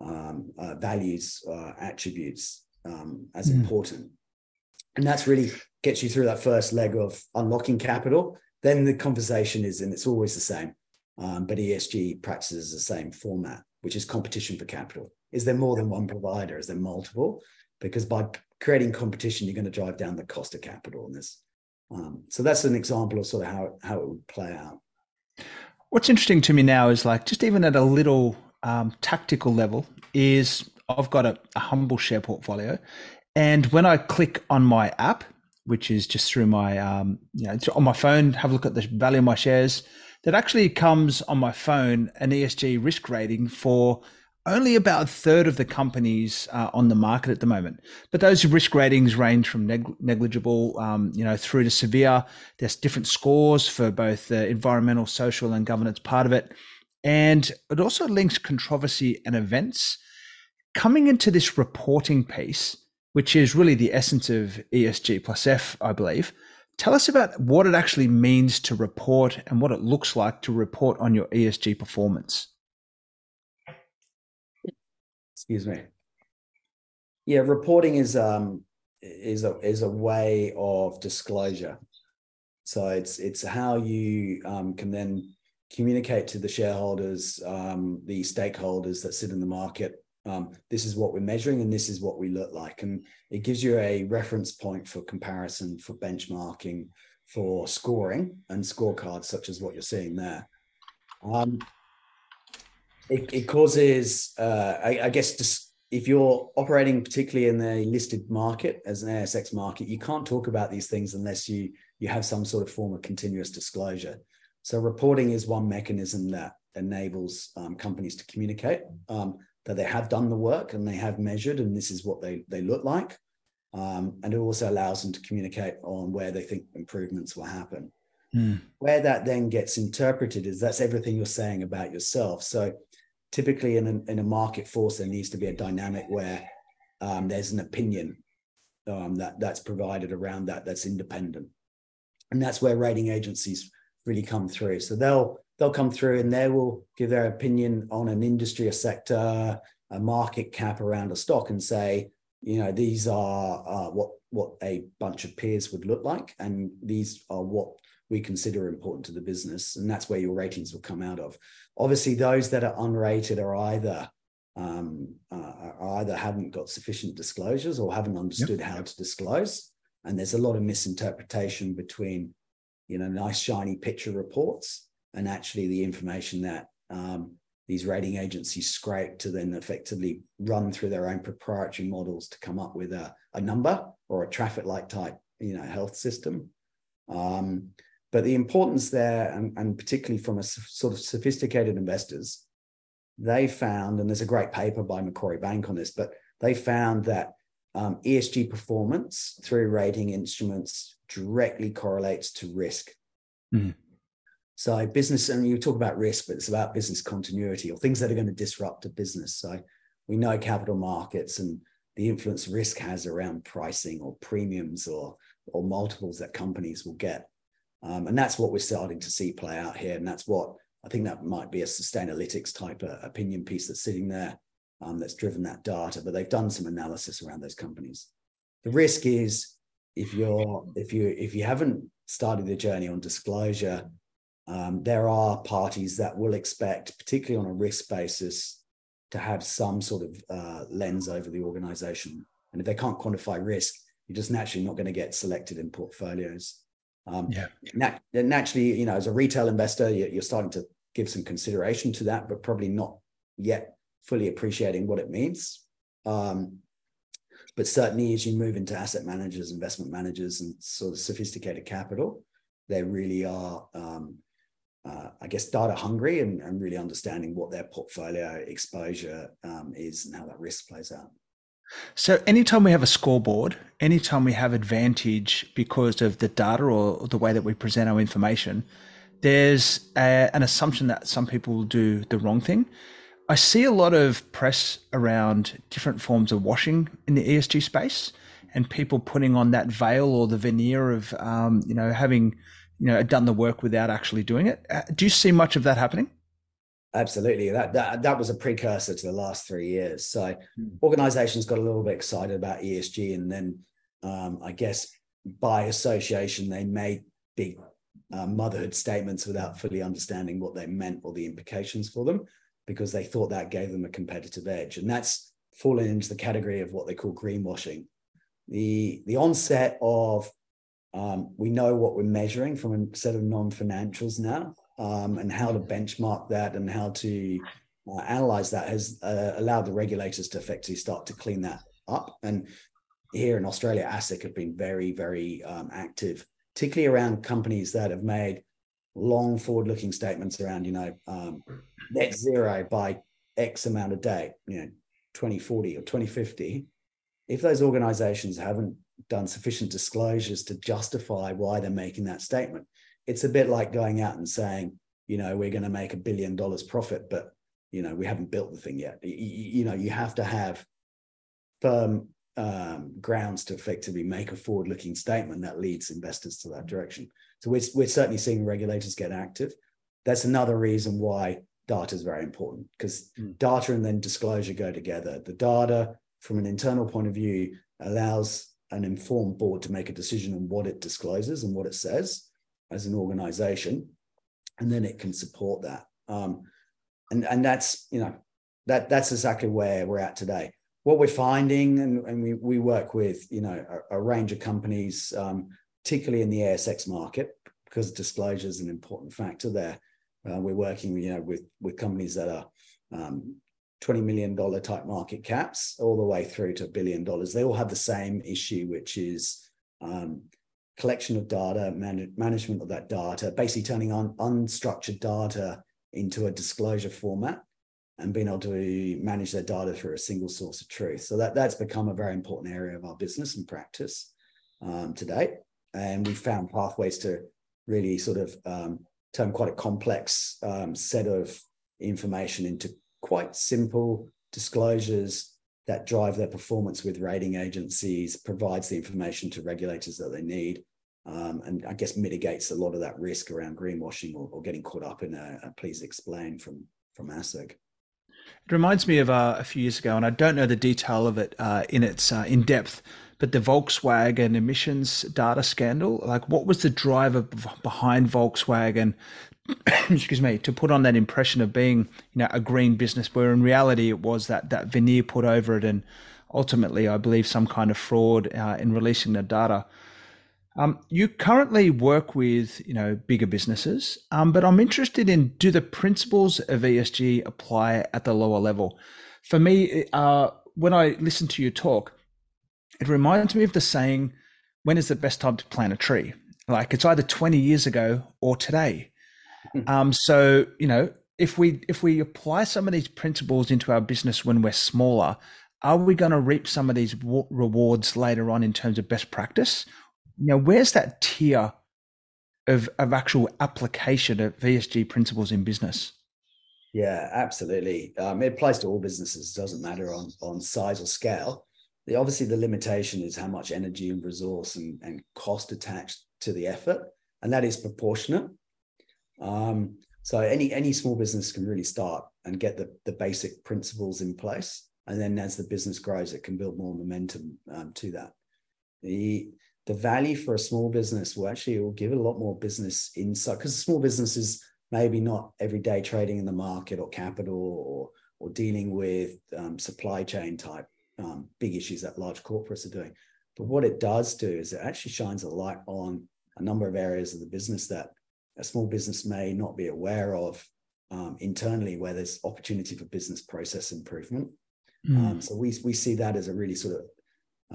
um, uh, values uh, attributes um, as mm. important and that's really gets you through that first leg of unlocking capital then the conversation is and it's always the same um, but esg practices the same format which is competition for capital is there more than one provider is there multiple because by creating competition you're going to drive down the cost of capital and this. um, so that's an example of sort of how how it would play out. What's interesting to me now is like just even at a little um, tactical level is I've got a, a humble share portfolio, and when I click on my app, which is just through my um, you know on my phone, have a look at the value of my shares. That actually comes on my phone an ESG risk rating for only about a third of the companies uh, on the market at the moment. But those risk ratings range from neg- negligible, um, you know, through to severe. There's different scores for both the environmental, social, and governance part of it, and it also links controversy and events. Coming into this reporting piece, which is really the essence of ESG plus F, I believe. Tell us about what it actually means to report and what it looks like to report on your ESG performance. Excuse me. Yeah, reporting is um is a is a way of disclosure. So it's it's how you um, can then communicate to the shareholders, um, the stakeholders that sit in the market. Um, this is what we're measuring, and this is what we look like, and it gives you a reference point for comparison, for benchmarking, for scoring and scorecards, such as what you're seeing there. Um, it, it, causes, uh, I, I guess, just if you're operating particularly in the listed market as an ASX market, you can't talk about these things unless you you have some sort of form of continuous disclosure. So reporting is one mechanism that enables um, companies to communicate um, that they have done the work and they have measured, and this is what they they look like. Um, and it also allows them to communicate on where they think improvements will happen. Mm. Where that then gets interpreted is that's everything you're saying about yourself. So typically in a, in a market force, there needs to be a dynamic where um, there's an opinion um, that that's provided around that that's independent, and that's where rating agencies really come through. So they'll they'll come through and they will give their opinion on an industry, a sector, a market cap around a stock, and say, you know, these are uh, what what a bunch of peers would look like, and these are what we consider important to the business, and that's where your ratings will come out of. Obviously, those that are unrated are either um, uh, are either haven't got sufficient disclosures or haven't understood yep. how to disclose, and there's a lot of misinterpretation between you know nice shiny picture reports and actually the information that um, these rating agencies scrape to then effectively run through their own proprietary models to come up with a, a number or a traffic light type you know health system um, but the importance there, and, and particularly from a sort of sophisticated investors, they found, and there's a great paper by Macquarie Bank on this, but they found that um, ESG performance through rating instruments directly correlates to risk. Mm. So business, and you talk about risk, but it's about business continuity or things that are going to disrupt a business. So we know capital markets and the influence risk has around pricing or premiums or or multiples that companies will get. Um, and that's what we're starting to see play out here. And that's what I think that might be a Sustainalytics type of opinion piece that's sitting there um, that's driven that data. But they've done some analysis around those companies. The risk is if you're if you if you haven't started the journey on disclosure, um, there are parties that will expect, particularly on a risk basis, to have some sort of uh, lens over the organization. And if they can't quantify risk, you're just naturally not going to get selected in portfolios. Um, yeah. Nat- naturally, you know, as a retail investor, you're starting to give some consideration to that, but probably not yet fully appreciating what it means. Um, but certainly, as you move into asset managers, investment managers, and sort of sophisticated capital, they really are, um, uh, I guess, data hungry and, and, really understanding what their portfolio exposure um, is and how that risk plays out. So, anytime we have a scoreboard, anytime we have advantage because of the data or the way that we present our information, there's a, an assumption that some people will do the wrong thing. I see a lot of press around different forms of washing in the ESG space, and people putting on that veil or the veneer of, um, you know, having, you know, done the work without actually doing it. Uh, do you see much of that happening? Absolutely. That, that that was a precursor to the last three years. So mm. organizations got a little bit excited about ESG and then um, I guess by association they made big uh, motherhood statements without fully understanding what they meant or the implications for them because they thought that gave them a competitive edge. And that's fallen into the category of what they call greenwashing. The the onset of um, we know what we're measuring from a set of non-financials now um, and how to benchmark that and how to uh, analyze that has uh, allowed the regulators to effectively start to clean that up. And here in Australia, ASIC have been very, very um, active, particularly around companies that have made long forward-looking statements around, you know, um, net zero by X amount of date, you know, 2040 or 2050. If those organizations haven't done sufficient disclosures to justify why they're making that statement, it's a bit like going out and saying, you know, we're going to make a billion dollars profit, but you know, we haven't built the thing yet. You, you know, you have to have firm um, grounds to effectively make a forward-looking statement that leads investors to that direction. So we're, we're certainly seeing regulators get active. That's another reason why data is very important because mm. data and then disclosure go together. The data, from an internal point of view, allows an informed board to make a decision on what it discloses and what it says as an organization, and then it can support that. Um, and and that's you know that that's exactly where we're at today. What we're finding, and, and we we work with you know a, a range of companies, um, particularly in the ASX market, because disclosure is an important factor there. Uh, we're working you know with with companies that are um, 20 million dollar type market caps all the way through to a billion dollars. They all have the same issue, which is um, collection of data, man- management of that data, basically turning on unstructured data into a disclosure format and being able to manage their data through a single source of truth. So that, that's become a very important area of our business and practice um, to date. And we found pathways to really sort of um, turn quite a complex um, set of information into quite simple disclosures that drive their performance with rating agencies, provides the information to regulators that they need, um, and I guess mitigates a lot of that risk around greenwashing or, or getting caught up in a, a, please explain from from ASIC. It reminds me of uh, a few years ago, and I don't know the detail of it uh, in its uh, in depth, but the Volkswagen emissions data scandal. Like, what was the driver behind Volkswagen excuse me, to put on that impression of being, you know, a green business, where in reality it was that that veneer put over it, and ultimately, I believe, some kind of fraud uh, in releasing the data. Um, you currently work with, you know, bigger businesses, um, but I'm interested in do the principles of ESG apply at the lower level? For me, uh, when I listen to you talk, it reminds me of the saying, "When is the best time to plant a tree?" Like it's either 20 years ago or today. um, so you know, if we if we apply some of these principles into our business when we're smaller, are we going to reap some of these rewards later on in terms of best practice? You know, where's that tier of of actual application of ESG principles in business? Yeah, absolutely. Um, it applies to all businesses. It doesn't matter on on size or scale. The, obviously, the limitation is how much energy and resource and, and cost attached to the effort, and that is proportionate. Um, so any any small business can really start and get the the basic principles in place, and then as the business grows, it can build more momentum um, to that. The the value for a small business will actually will give it a lot more business insight because small business is maybe not everyday trading in the market or capital or or dealing with um, supply chain type um, big issues that large corporates are doing. But what it does do is it actually shines a light on a number of areas of the business that a small business may not be aware of um, internally where there's opportunity for business process improvement. Mm. Um, so we, we see that as a really sort of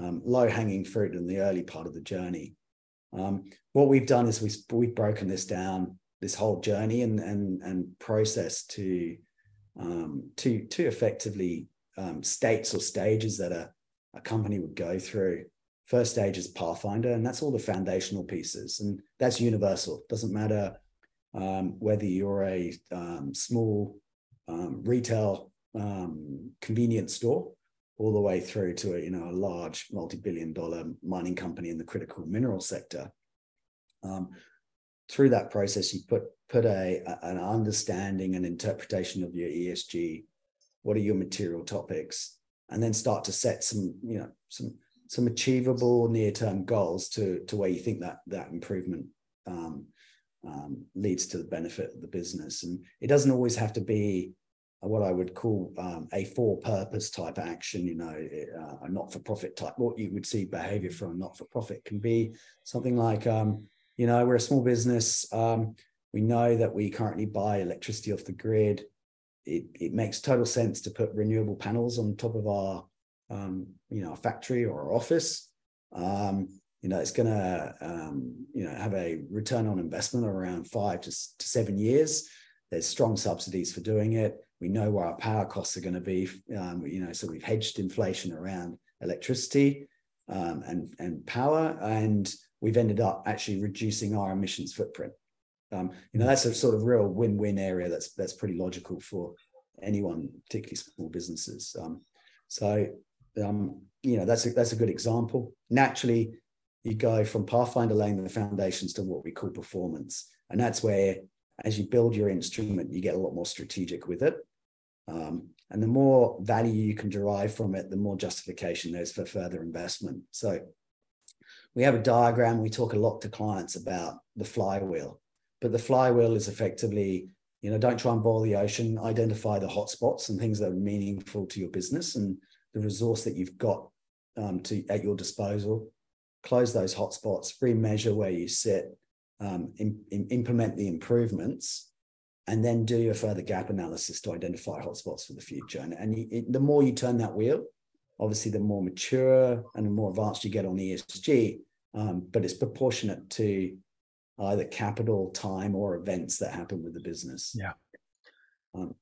um, low hanging fruit in the early part of the journey. Um, what we've done is we've, we've broken this down, this whole journey and, and, and process to, um, to, to effectively um, states or stages that a, a company would go through First stage is Pathfinder, and that's all the foundational pieces, and that's universal. Doesn't matter um, whether you're a um, small um, retail um, convenience store, all the way through to a you know a large multi-billion-dollar mining company in the critical mineral sector. Um, through that process, you put put a, a an understanding and interpretation of your ESG. What are your material topics? And then start to set some you know some some achievable near-term goals to to where you think that that improvement um, um, leads to the benefit of the business. And it doesn't always have to be what I would call um, a for-purpose type action. You know, uh, a not-for-profit type. What you would see behavior from a not-for-profit can be something like, um, you know, we're a small business. Um, we know that we currently buy electricity off the grid. It, it makes total sense to put renewable panels on top of our um, you know, a factory or office, um, you know, it's going to, um, you know, have a return on investment of around five to, to seven years. There's strong subsidies for doing it. We know where our power costs are going to be, um, you know, so we've hedged inflation around electricity um, and, and power, and we've ended up actually reducing our emissions footprint. Um, you know, that's a sort of real win-win area that's that's pretty logical for anyone, particularly small businesses. Um, so um, you know, that's a, that's a good example. Naturally, you go from Pathfinder laying the foundations to what we call performance. And that's where, as you build your instrument, you get a lot more strategic with it. Um, and the more value you can derive from it, the more justification there's for further investment. So we have a diagram, we talk a lot to clients about the flywheel, but the flywheel is effectively, you know, don't try and boil the ocean, identify the hotspots and things that are meaningful to your business and the resource that you've got um, to at your disposal close those hotspots, remeasure where you sit, um, in, in, implement the improvements, and then do a further gap analysis to identify hotspots for the future. And, and you, it, the more you turn that wheel, obviously, the more mature and the more advanced you get on ESG, um, but it's proportionate to either capital, time, or events that happen with the business. Yeah. Um,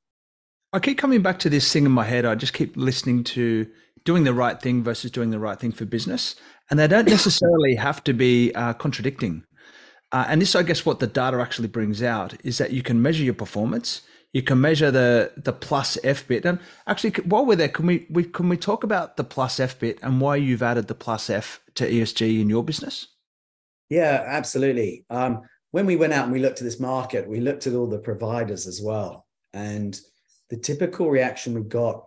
I keep coming back to this thing in my head. I just keep listening to doing the right thing versus doing the right thing for business. And they don't necessarily have to be uh, contradicting. Uh, and this, I guess, what the data actually brings out is that you can measure your performance. You can measure the the plus F bit. And actually, while we're there, can we, we can we talk about the plus F bit and why you've added the plus F to ESG in your business? Yeah, absolutely. Um, when we went out and we looked at this market, we looked at all the providers as well, and the typical reaction we got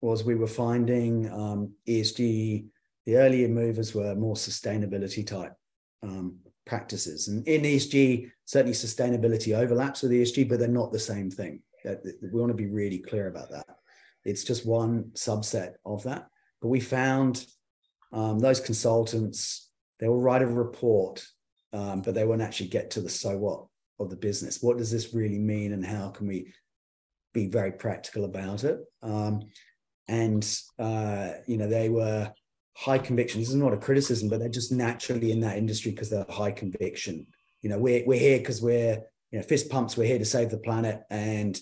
was we were finding um, ESG, the earlier movers were more sustainability type um, practices. And in ESG, certainly sustainability overlaps with ESG, but they're not the same thing. We want to be really clear about that. It's just one subset of that. But we found um, those consultants, they will write a report, um, but they won't actually get to the so what of the business. What does this really mean, and how can we be very practical about it. Um, and uh, you know, they were high conviction. This is not a criticism, but they're just naturally in that industry because they're high conviction. You know, we're we're here because we're you know fist pumps. We're here to save the planet, and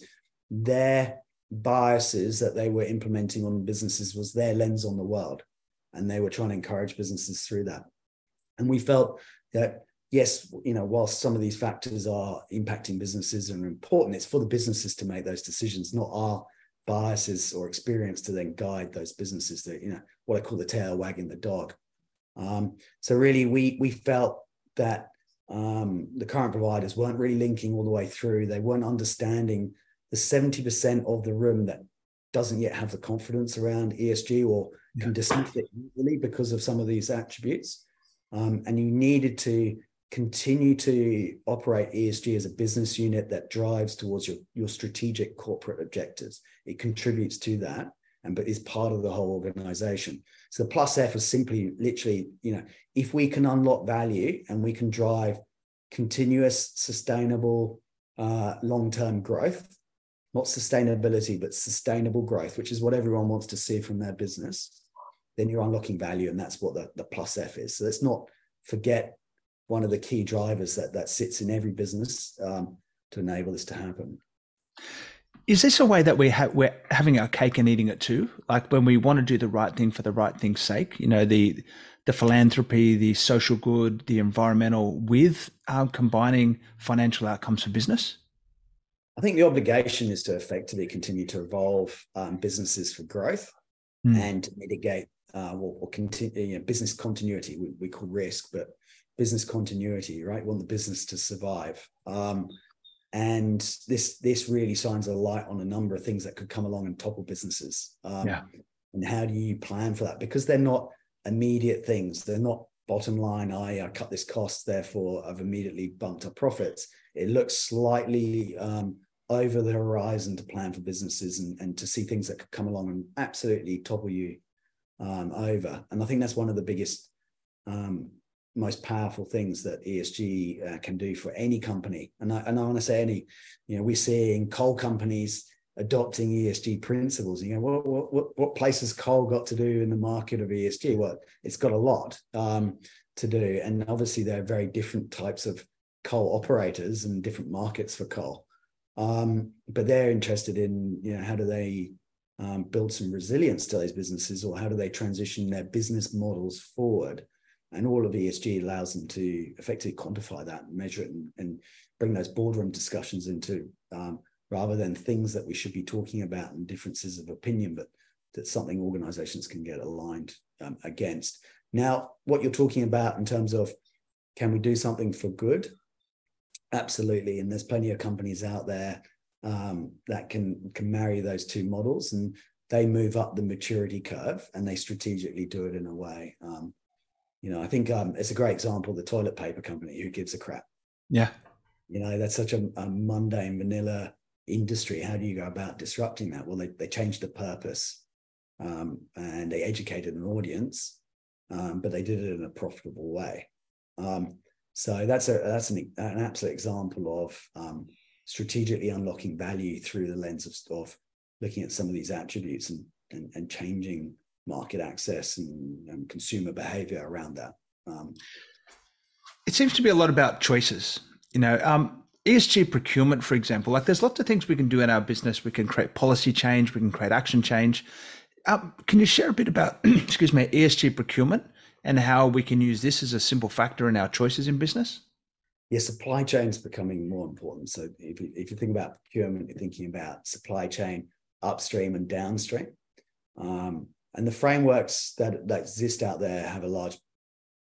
their biases that they were implementing on businesses was their lens on the world, and they were trying to encourage businesses through that. And we felt that yes, you know, whilst some of these factors are impacting businesses and are important, it's for the businesses to make those decisions, not our biases or experience to then guide those businesses that, you know, what I call the tail wagging the dog. Um, so really we we felt that um, the current providers weren't really linking all the way through. They weren't understanding the 70% of the room that doesn't yet have the confidence around ESG or yeah. can dismiss it easily because of some of these attributes. Um, and you needed to continue to operate ESG as a business unit that drives towards your, your strategic corporate objectives. It contributes to that and but is part of the whole organization. So the plus F is simply literally, you know, if we can unlock value and we can drive continuous, sustainable, uh, long-term growth, not sustainability, but sustainable growth, which is what everyone wants to see from their business, then you're unlocking value. And that's what the, the plus F is. So let's not forget one of the key drivers that that sits in every business um, to enable this to happen. Is this a way that we ha- we're having our cake and eating it too? Like when we want to do the right thing for the right thing's sake, you know, the the philanthropy, the social good, the environmental, with um, combining financial outcomes for business. I think the obligation is to effectively continue to evolve um, businesses for growth mm. and mitigate uh, or, or continue you know, business continuity. We, we call risk, but business continuity, right? We want the business to survive. Um, and this this really shines a light on a number of things that could come along and topple businesses. Um, yeah. And how do you plan for that? Because they're not immediate things. They're not bottom line. I, I cut this cost, therefore I've immediately bumped up profits. It looks slightly um, over the horizon to plan for businesses and, and to see things that could come along and absolutely topple you um, over. And I think that's one of the biggest um, most powerful things that ESG uh, can do for any company. And I, and I want to say any, you know, we're seeing coal companies adopting ESG principles. You know, what, what, what place has coal got to do in the market of ESG? Well, it's got a lot um, to do. And obviously there are very different types of coal operators and different markets for coal. Um, but they're interested in, you know, how do they um, build some resilience to those businesses or how do they transition their business models forward? And all of ESG allows them to effectively quantify that, measure it, and, and bring those boardroom discussions into um, rather than things that we should be talking about and differences of opinion, but that's something organizations can get aligned um, against. Now, what you're talking about in terms of can we do something for good? Absolutely. And there's plenty of companies out there um, that can can marry those two models and they move up the maturity curve and they strategically do it in a way. Um, you know, I think um, it's a great example, the toilet paper company who gives a crap. Yeah. You know, that's such a, a mundane, vanilla industry. How do you go about disrupting that? Well, they, they changed the purpose um, and they educated an audience, um, but they did it in a profitable way. Um, so that's a that's an, an absolute example of um, strategically unlocking value through the lens of, of looking at some of these attributes and, and, and changing market access and, and, consumer behavior around that. Um, it seems to be a lot about choices. You know, um, ESG procurement, for example, like there's lots of things we can do in our business. We can create policy change, we can create action change. Um, can you share a bit about, excuse me, ESG procurement and how we can use this as a simple factor in our choices in business? Yeah, supply chain is becoming more important. So if you, if you think about procurement, you're thinking about supply chain upstream and downstream. Um, and the frameworks that, that exist out there have a large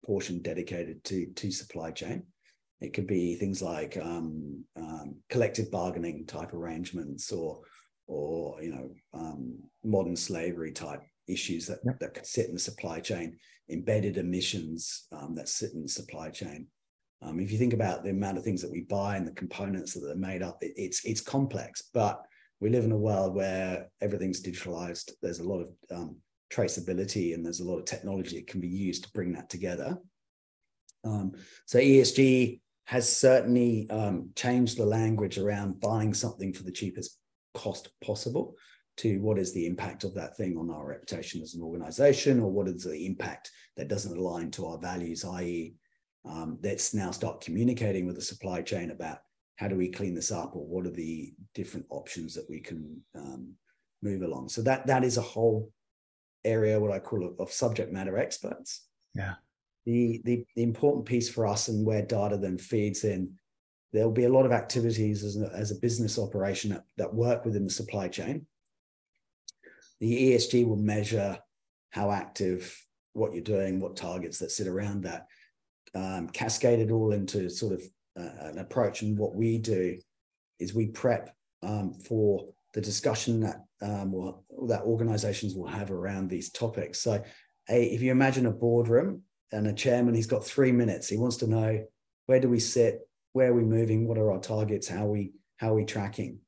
portion dedicated to, to supply chain. It could be things like um, um, collective bargaining type arrangements or, or you know, um, modern slavery type issues that, yep. that could sit in the supply chain, embedded emissions um, that sit in the supply chain. Um, if you think about the amount of things that we buy and the components that are made up, it, it's it's complex. But we live in a world where everything's digitalized. There's a lot of um, traceability and there's a lot of technology that can be used to bring that together. Um, so ESG has certainly um, changed the language around buying something for the cheapest cost possible to what is the impact of that thing on our reputation as an organization or what is the impact that doesn't align to our values, i.e., um, let's now start communicating with the supply chain about how do we clean this up or what are the different options that we can um, move along. So that that is a whole area, what I call of, of subject matter experts. Yeah. The, the, the important piece for us and where data then feeds in, there'll be a lot of activities as a, as a business operation that, that work within the supply chain. The ESG will measure how active, what you're doing, what targets that sit around that, um, cascaded all into sort of uh, an approach. And what we do is we prep um, for the discussion that um, will, that organizations will have around these topics. So, a, if you imagine a boardroom and a chairman, he's got three minutes. He wants to know where do we sit, where are we moving, what are our targets, how we how are we tracking.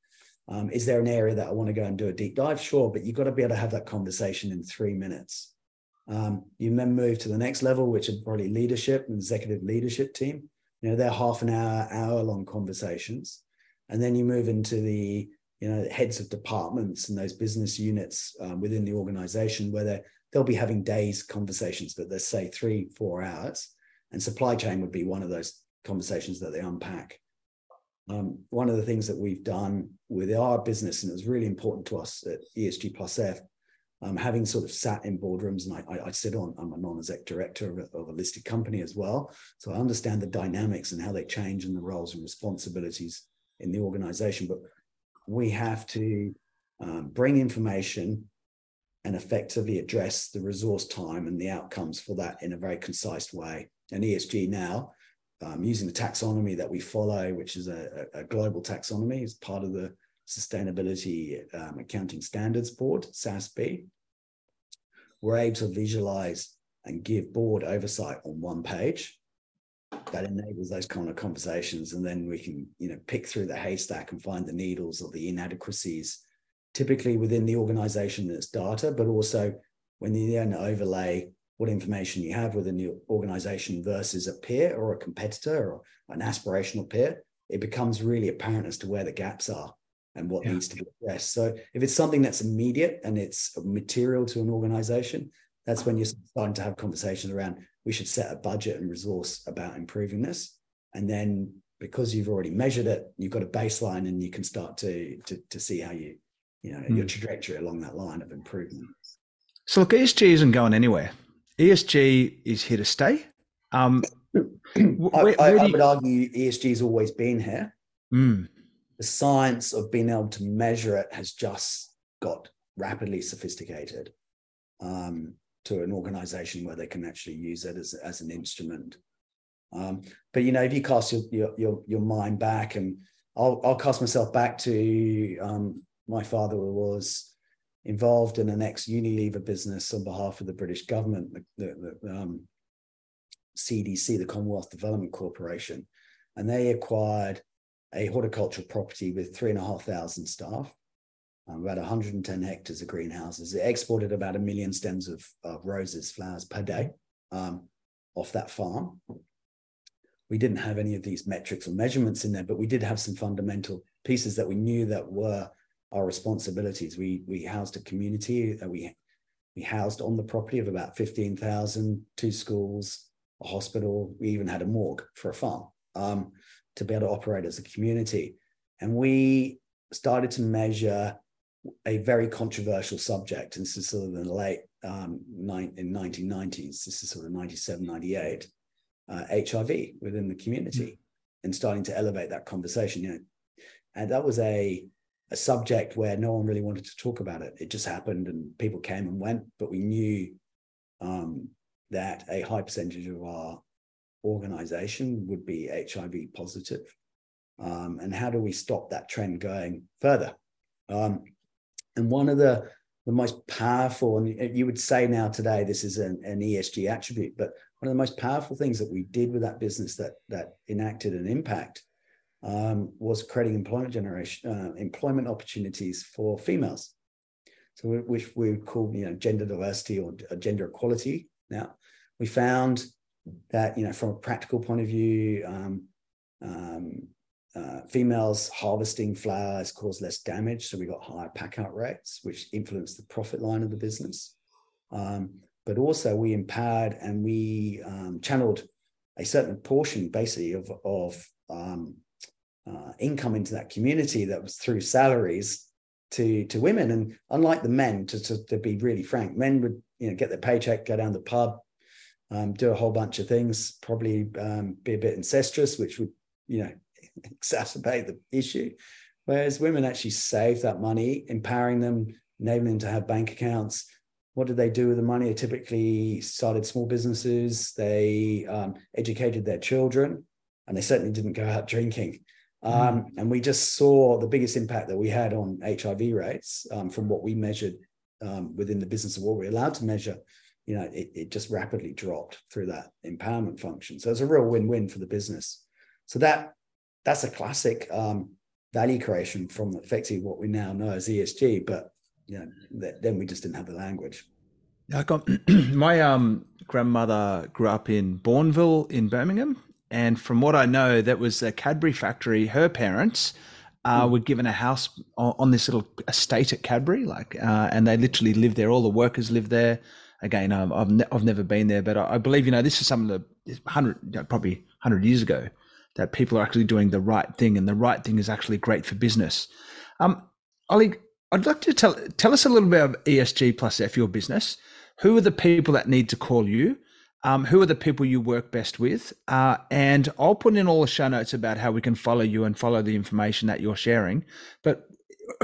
Um, is there an area that I want to go and do a deep dive? Sure, but you've got to be able to have that conversation in three minutes. Um, you then move to the next level, which is probably leadership and executive leadership team. You know, they're half an hour, hour long conversations. And then you move into the you know heads of departments and those business units um, within the organization where they they'll be having days conversations but let's say three four hours and supply chain would be one of those conversations that they unpack. Um, one of the things that we've done with our business and it was really important to us at esg plus f um, having sort of sat in boardrooms and I, I, I sit on i'm a non-exec director of a, of a listed company as well. So i understand the dynamics and how they change and the roles and responsibilities in the organization but we have to um, bring information and effectively address the resource time and the outcomes for that in a very concise way. And ESG now, um, using the taxonomy that we follow, which is a, a global taxonomy, is part of the Sustainability um, Accounting Standards Board, SASB, we're able to visualize and give board oversight on one page that enables those kind of conversations and then we can you know pick through the haystack and find the needles or the inadequacies typically within the organization that's data but also when you then overlay what information you have within the organization versus a peer or a competitor or an aspirational peer it becomes really apparent as to where the gaps are and what yeah. needs to be addressed so if it's something that's immediate and it's material to an organization that's when you're starting to have conversations around we should set a budget and resource about improving this. And then because you've already measured it, you've got a baseline and you can start to to, to see how you, you know, mm. your trajectory along that line of improvement. So look, ESG isn't going anywhere. ESG is here to stay. Um, where, I, I, I, would argue ESG has always been here. Mm. The science of being able to measure it has just got rapidly sophisticated um, to an organization where they can actually use it as, as an instrument. Um, but you know, if you cast your, your your your, mind back, and I'll I'll cast myself back to um, my father was involved in an ex Unilever business on behalf of the British government, the, the, the um, CDC, the Commonwealth Development Corporation, and they acquired a horticultural property with three and a half thousand staff about 110 hectares of greenhouses. It exported about a million stems of, of roses, flowers per day um, off that farm. We didn't have any of these metrics or measurements in there, but we did have some fundamental pieces that we knew that were our responsibilities. We we housed a community. Uh, we we housed on the property of about 15,000, two schools, a hospital. We even had a morgue for a farm um, to be able to operate as a community. And we started to measure a very controversial subject. And this is sort of in the late um, nine, in 1990s. This is sort of 97, 98. Uh, HIV within the community mm-hmm. and starting to elevate that conversation. You know, and that was a a subject where no one really wanted to talk about it. It just happened, and people came and went. But we knew um, that a high percentage of our organization would be HIV positive. Um, and how do we stop that trend going further? Um, and one of the the most powerful, and you would say now today this is an, an, ESG attribute, but one of the most powerful things that we did with that business that that enacted an impact um, was creating employment generation, uh, employment opportunities for females. So we, which we would call you know gender diversity or gender equality. Now we found that you know from a practical point of view, um, um, uh, females harvesting flowers cause less damage, so we got higher pack out rates, which influenced the profit line of the business. Um, but also, we empowered and we um, channeled a certain portion, basically, of of um, uh, income into that community that was through salaries to to women. And unlike the men, to, to, to be really frank, men would you know get their paycheck, go down the pub, um, do a whole bunch of things, probably um, be a bit incestuous, which would you know exacerbate the issue. Whereas women actually save that money, empowering them, enabling them to have bank accounts. What did they do with the money? They typically started small businesses. They um, educated their children, and they certainly didn't go out drinking. Um, mm. and we just saw the biggest impact that we had on HIV rates um, from what we measured um, within the business of what we're allowed to measure. You know, it, it just rapidly dropped through that empowerment function. So it's a real win-win for the business. So that that's a classic um, value creation from effectively what we now know as ESG. But you know, th- then we just didn't have the language. I got my um, grandmother grew up in Bournville in Birmingham, and from what I know, that was a Cadbury factory. Her parents uh, mm. were given a house on, on, this little estate at Cadbury, like, uh, and they literally lived there. All the workers lived there. Again, um, I've ne- I've never been there, but I, I, believe you know this is some of the hundred you know, probably hundred years ago that people are actually doing the right thing, and the right thing is actually great for business. Um, I'd like to tell tell us a little bit of ESG plus F your business. Who are the people that need to call you? Um, who are the people you work best with? Uh, and I'll put in all the show notes about how we can follow you and follow the information that you're sharing. But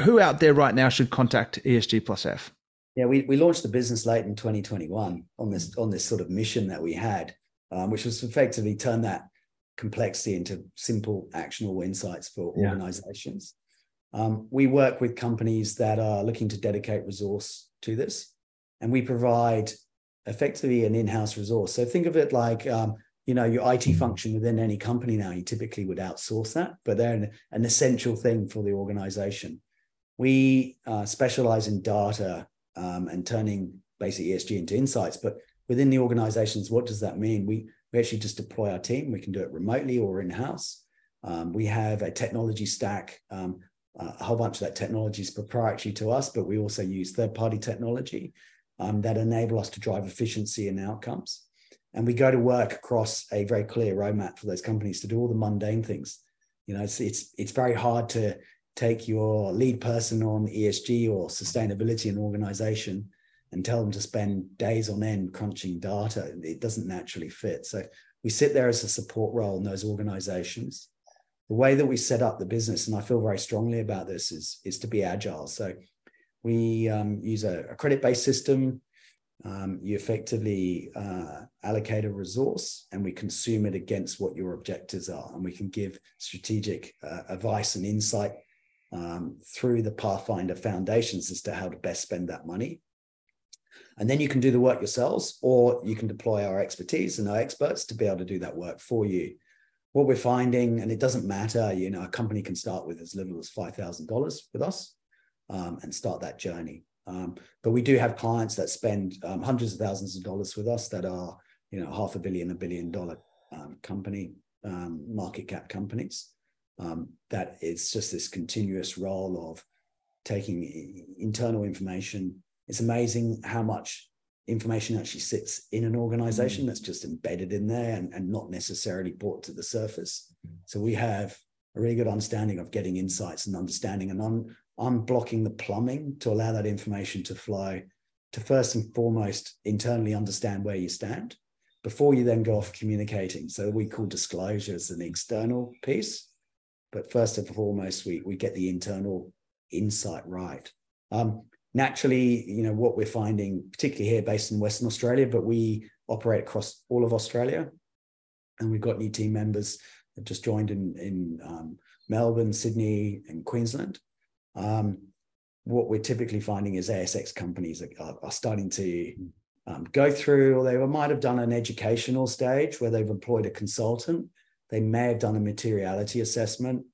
who out there right now should contact ESG plus F? Yeah, we, we launched the business late in 2021 on this on this sort of mission that we had, um, which was effectively turn that complexity into simple, actionable insights for yeah. organizations. Um, we work with companies that are looking to dedicate resource to this, and we provide effectively an in-house resource. So think of it like um, you know your IT function within any company now. You typically would outsource that, but they're an, an essential thing for the organization. We uh, specialize in data um, and turning basic ESG into insights, but within the organizations, what does that mean? We we actually just deploy our team. We can do it remotely or in-house. Um, we have a technology stack. Um, a whole bunch of that technology is proprietary to us, but we also use third-party technology um, that enable us to drive efficiency and outcomes. And we go to work across a very clear roadmap for those companies to do all the mundane things. You know, it's it's it's very hard to take your lead person on ESG or sustainability in an organization and tell them to spend days on end crunching data. It doesn't naturally fit. So we sit there as a support role in those organizations. The way that we set up the business, and I feel very strongly about this, is, is to be agile. So we um, use a, a credit based system. Um, you effectively uh, allocate a resource and we consume it against what your objectives are. And we can give strategic uh, advice and insight um, through the Pathfinder foundations as to how to best spend that money. And then you can do the work yourselves, or you can deploy our expertise and our experts to be able to do that work for you. What we're finding, and it doesn't matter, you know, a company can start with as little as $5,000 with us um, and start that journey. Um, but we do have clients that spend um, hundreds of thousands of dollars with us that are, you know, half a billion, a billion dollar um, company, um, market cap companies. Um, that it's just this continuous role of taking internal information. It's amazing how much information actually sits in an organization mm. that's just embedded in there and, and not necessarily brought to the surface. So we have a really good understanding of getting insights and understanding and un, unblocking the plumbing to allow that information to flow to first and foremost internally understand where you stand before you then go off communicating. So we call disclosures an external piece. But first and foremost, we, we get the internal insight right. Um, naturally, you know, what we're finding, particularly here based in Western Australia, but we operate across all of Australia. And we've got new team members that just joined in, in um, Melbourne, Sydney, and Queensland. Um, what we're typically finding is ASX companies are, are starting to um, go through, or they might have done an educational stage where they've employed a consultant. They may have done a materiality assessment.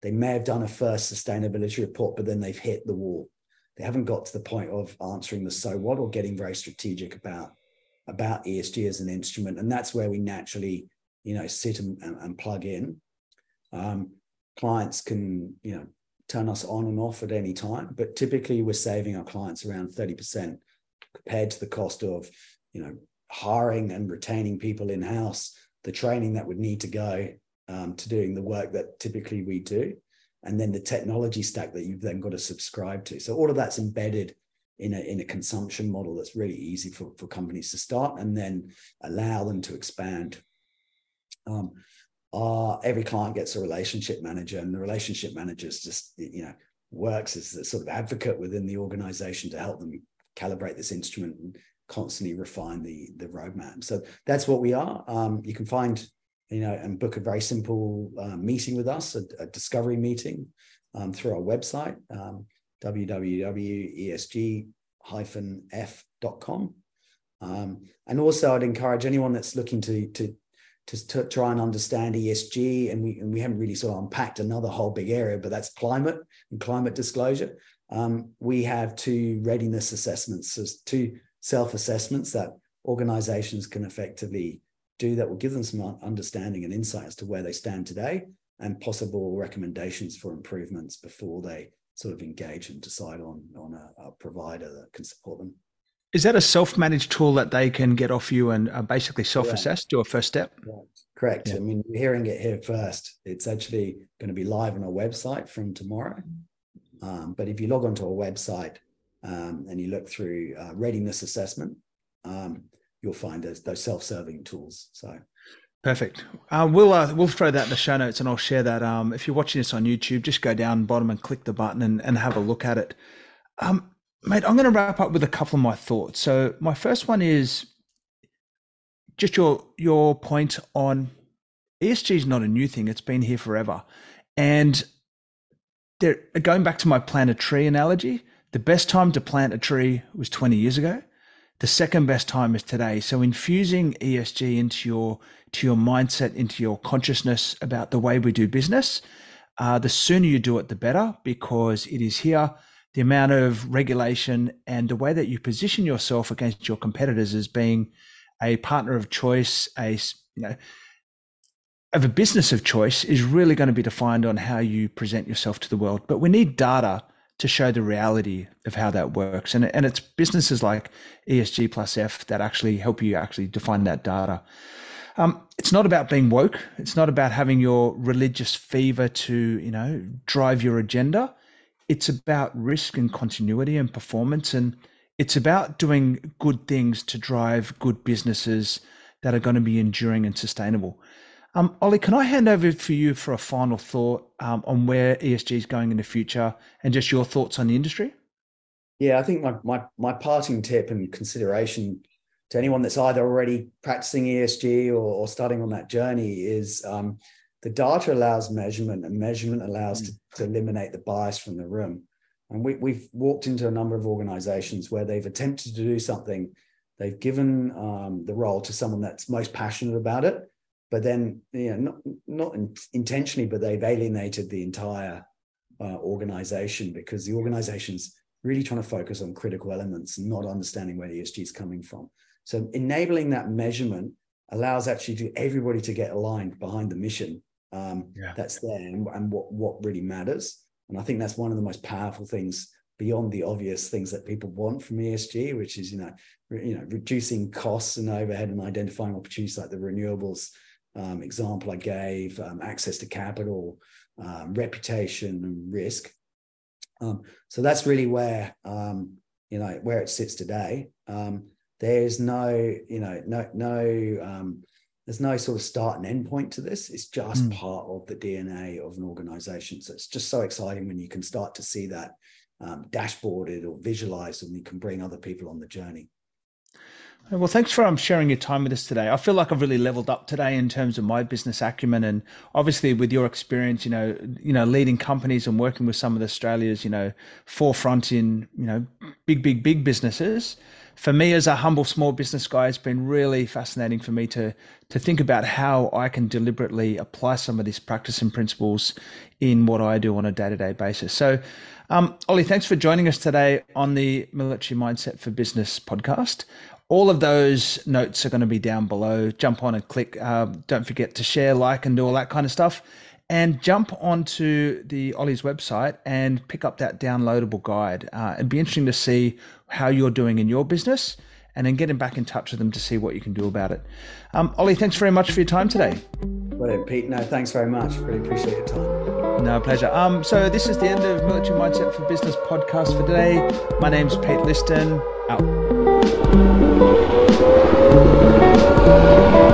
They may have done a first sustainability report, but then they've hit the wall. They haven't got to the point of answering the so what or getting very strategic about about ESG as an instrument, and that's where we naturally, you know, sit and, and, and plug in. Um, clients can, you know, turn us on and off at any time, but typically we're saving our clients around thirty percent compared to the cost of, you know, hiring and retaining people in house, the training that would need to go um, to doing the work that typically we do and then the technology stack that you've then got to subscribe to. So all of that's embedded in a, in a consumption model that's really easy for, for companies to start and then allow them to expand. Um, our, every client gets a relationship manager and the relationship manager is just, you know, works as a sort of advocate within the organization to help them calibrate this instrument and constantly refine the, the roadmap. So that's what we are. Um, you can find you know, and book a very simple uh, meeting with us, a, a discovery meeting um, through our website, um, www.esg-f.com. Um, and also, I'd encourage anyone that's looking to, to to, to try and understand ESG, and we and we haven't really sort of unpacked another whole big area, but that's climate and climate disclosure. Um, we have two readiness assessments, so two self assessments that organizations can effectively do that will give them some understanding and insight as to where they stand today and possible recommendations for improvements before they sort of engage and decide on on a, a provider that can support them. Is that a self-managed tool that they can get off you and uh, basically self-assess, do a first step? Right. Correct. Yeah. I mean, you're hearing it here first. It's actually going to be live on our website from tomorrow. Um, but if you log onto our website um, and you look through uh, readiness assessment, um, you'll find those, those self-serving tools. So perfect. Uh, we'll uh, we'll throw that in the show notes, and I'll share that. Um, if you're watching this on YouTube, just go down bottom and click the button and, and have a look at it. Um, mate, I'm going to wrap up with a couple of my thoughts. So my first one is just your your point on ESG is not a new thing; it's been here forever, and there, going back to my plant a tree analogy, the best time to plant a tree was 20 years ago the second best time is today. So infusing ESG into your to your mindset, into your consciousness about the way we do business, uh, the sooner you do it, the better, because it is here. The amount of regulation and the way that you position yourself against your competitors as being a partner of choice, a you know, of a business of choice is really going to be defined on how you present yourself to the world. But we need data to show the reality of how that works. And, and it's businesses like ESG plus F that actually help you actually define that data. Um, it's not about being woke. It's not about having your religious fever to, you know, drive your agenda. It's about risk and continuity and performance. And it's about doing good things to drive good businesses that are going to be enduring and sustainable. Um, Ollie, can I hand over for you for a final thought um, on where ESG is going in the future and just your thoughts on the industry? Yeah, I think my my my parting tip and consideration to anyone that's either already practicing ESG or, or starting on that journey is um, the data allows measurement, and measurement allows mm. to, to eliminate the bias from the room. And we, we've walked into a number of organizations where they've attempted to do something. They've given um, the role to someone that's most passionate about it, but then, you know, not, not in, intentionally, but they've alienated the entire uh, organization because the organization's really trying to focus on critical elements and not understanding where the ESG is coming from. So enabling that measurement allows actually to everybody to get aligned behind the mission um, yeah. that's there and, and what what really matters. And I think that's one of the most powerful things beyond the obvious things that people want from ESG, which is you know re, you know reducing costs and overhead and identifying opportunities like the renewables um, example I gave, um, access to capital, um, reputation and risk. Um, so that's really where um, you know where it sits today. Um, there's no you know no no there's no sort of start and end point to this. It's just mm. part of the DNA of an organization. So it's just so exciting when you can start to see that um, dashboarded or visualized and you can bring other people on the journey. Well, thanks for um, sharing your time with us today. I feel like I've really leveled up today in terms of my business acumen, and obviously with your experience, you know, you know, leading companies and working with some of Australia's, you know, forefront in, you know, big, big, big businesses for me as a humble small business guy, it's been really fascinating for me to to think about how I can deliberately apply some of these practice and principles in what I do on a day to day basis. So, um, Ollie, thanks for joining us today on the Military Mindset for Business podcast. All of those notes are going to be down below. Jump on and click. Uh, don't forget to share, like, and do all that kind of stuff and jump onto the Ollie's website and pick up that downloadable guide. Uh, it'd be interesting to see how you're doing in your business and then getting back in touch with them to see what you can do about it. Um, Ollie, thanks very much for your time today. Brilliant, Pete. No, thanks very much. Really appreciate your time. No, pleasure. Um, so this is the end of Military Mindset for Business podcast for today. My name's Pete Liston. Out. Thank you.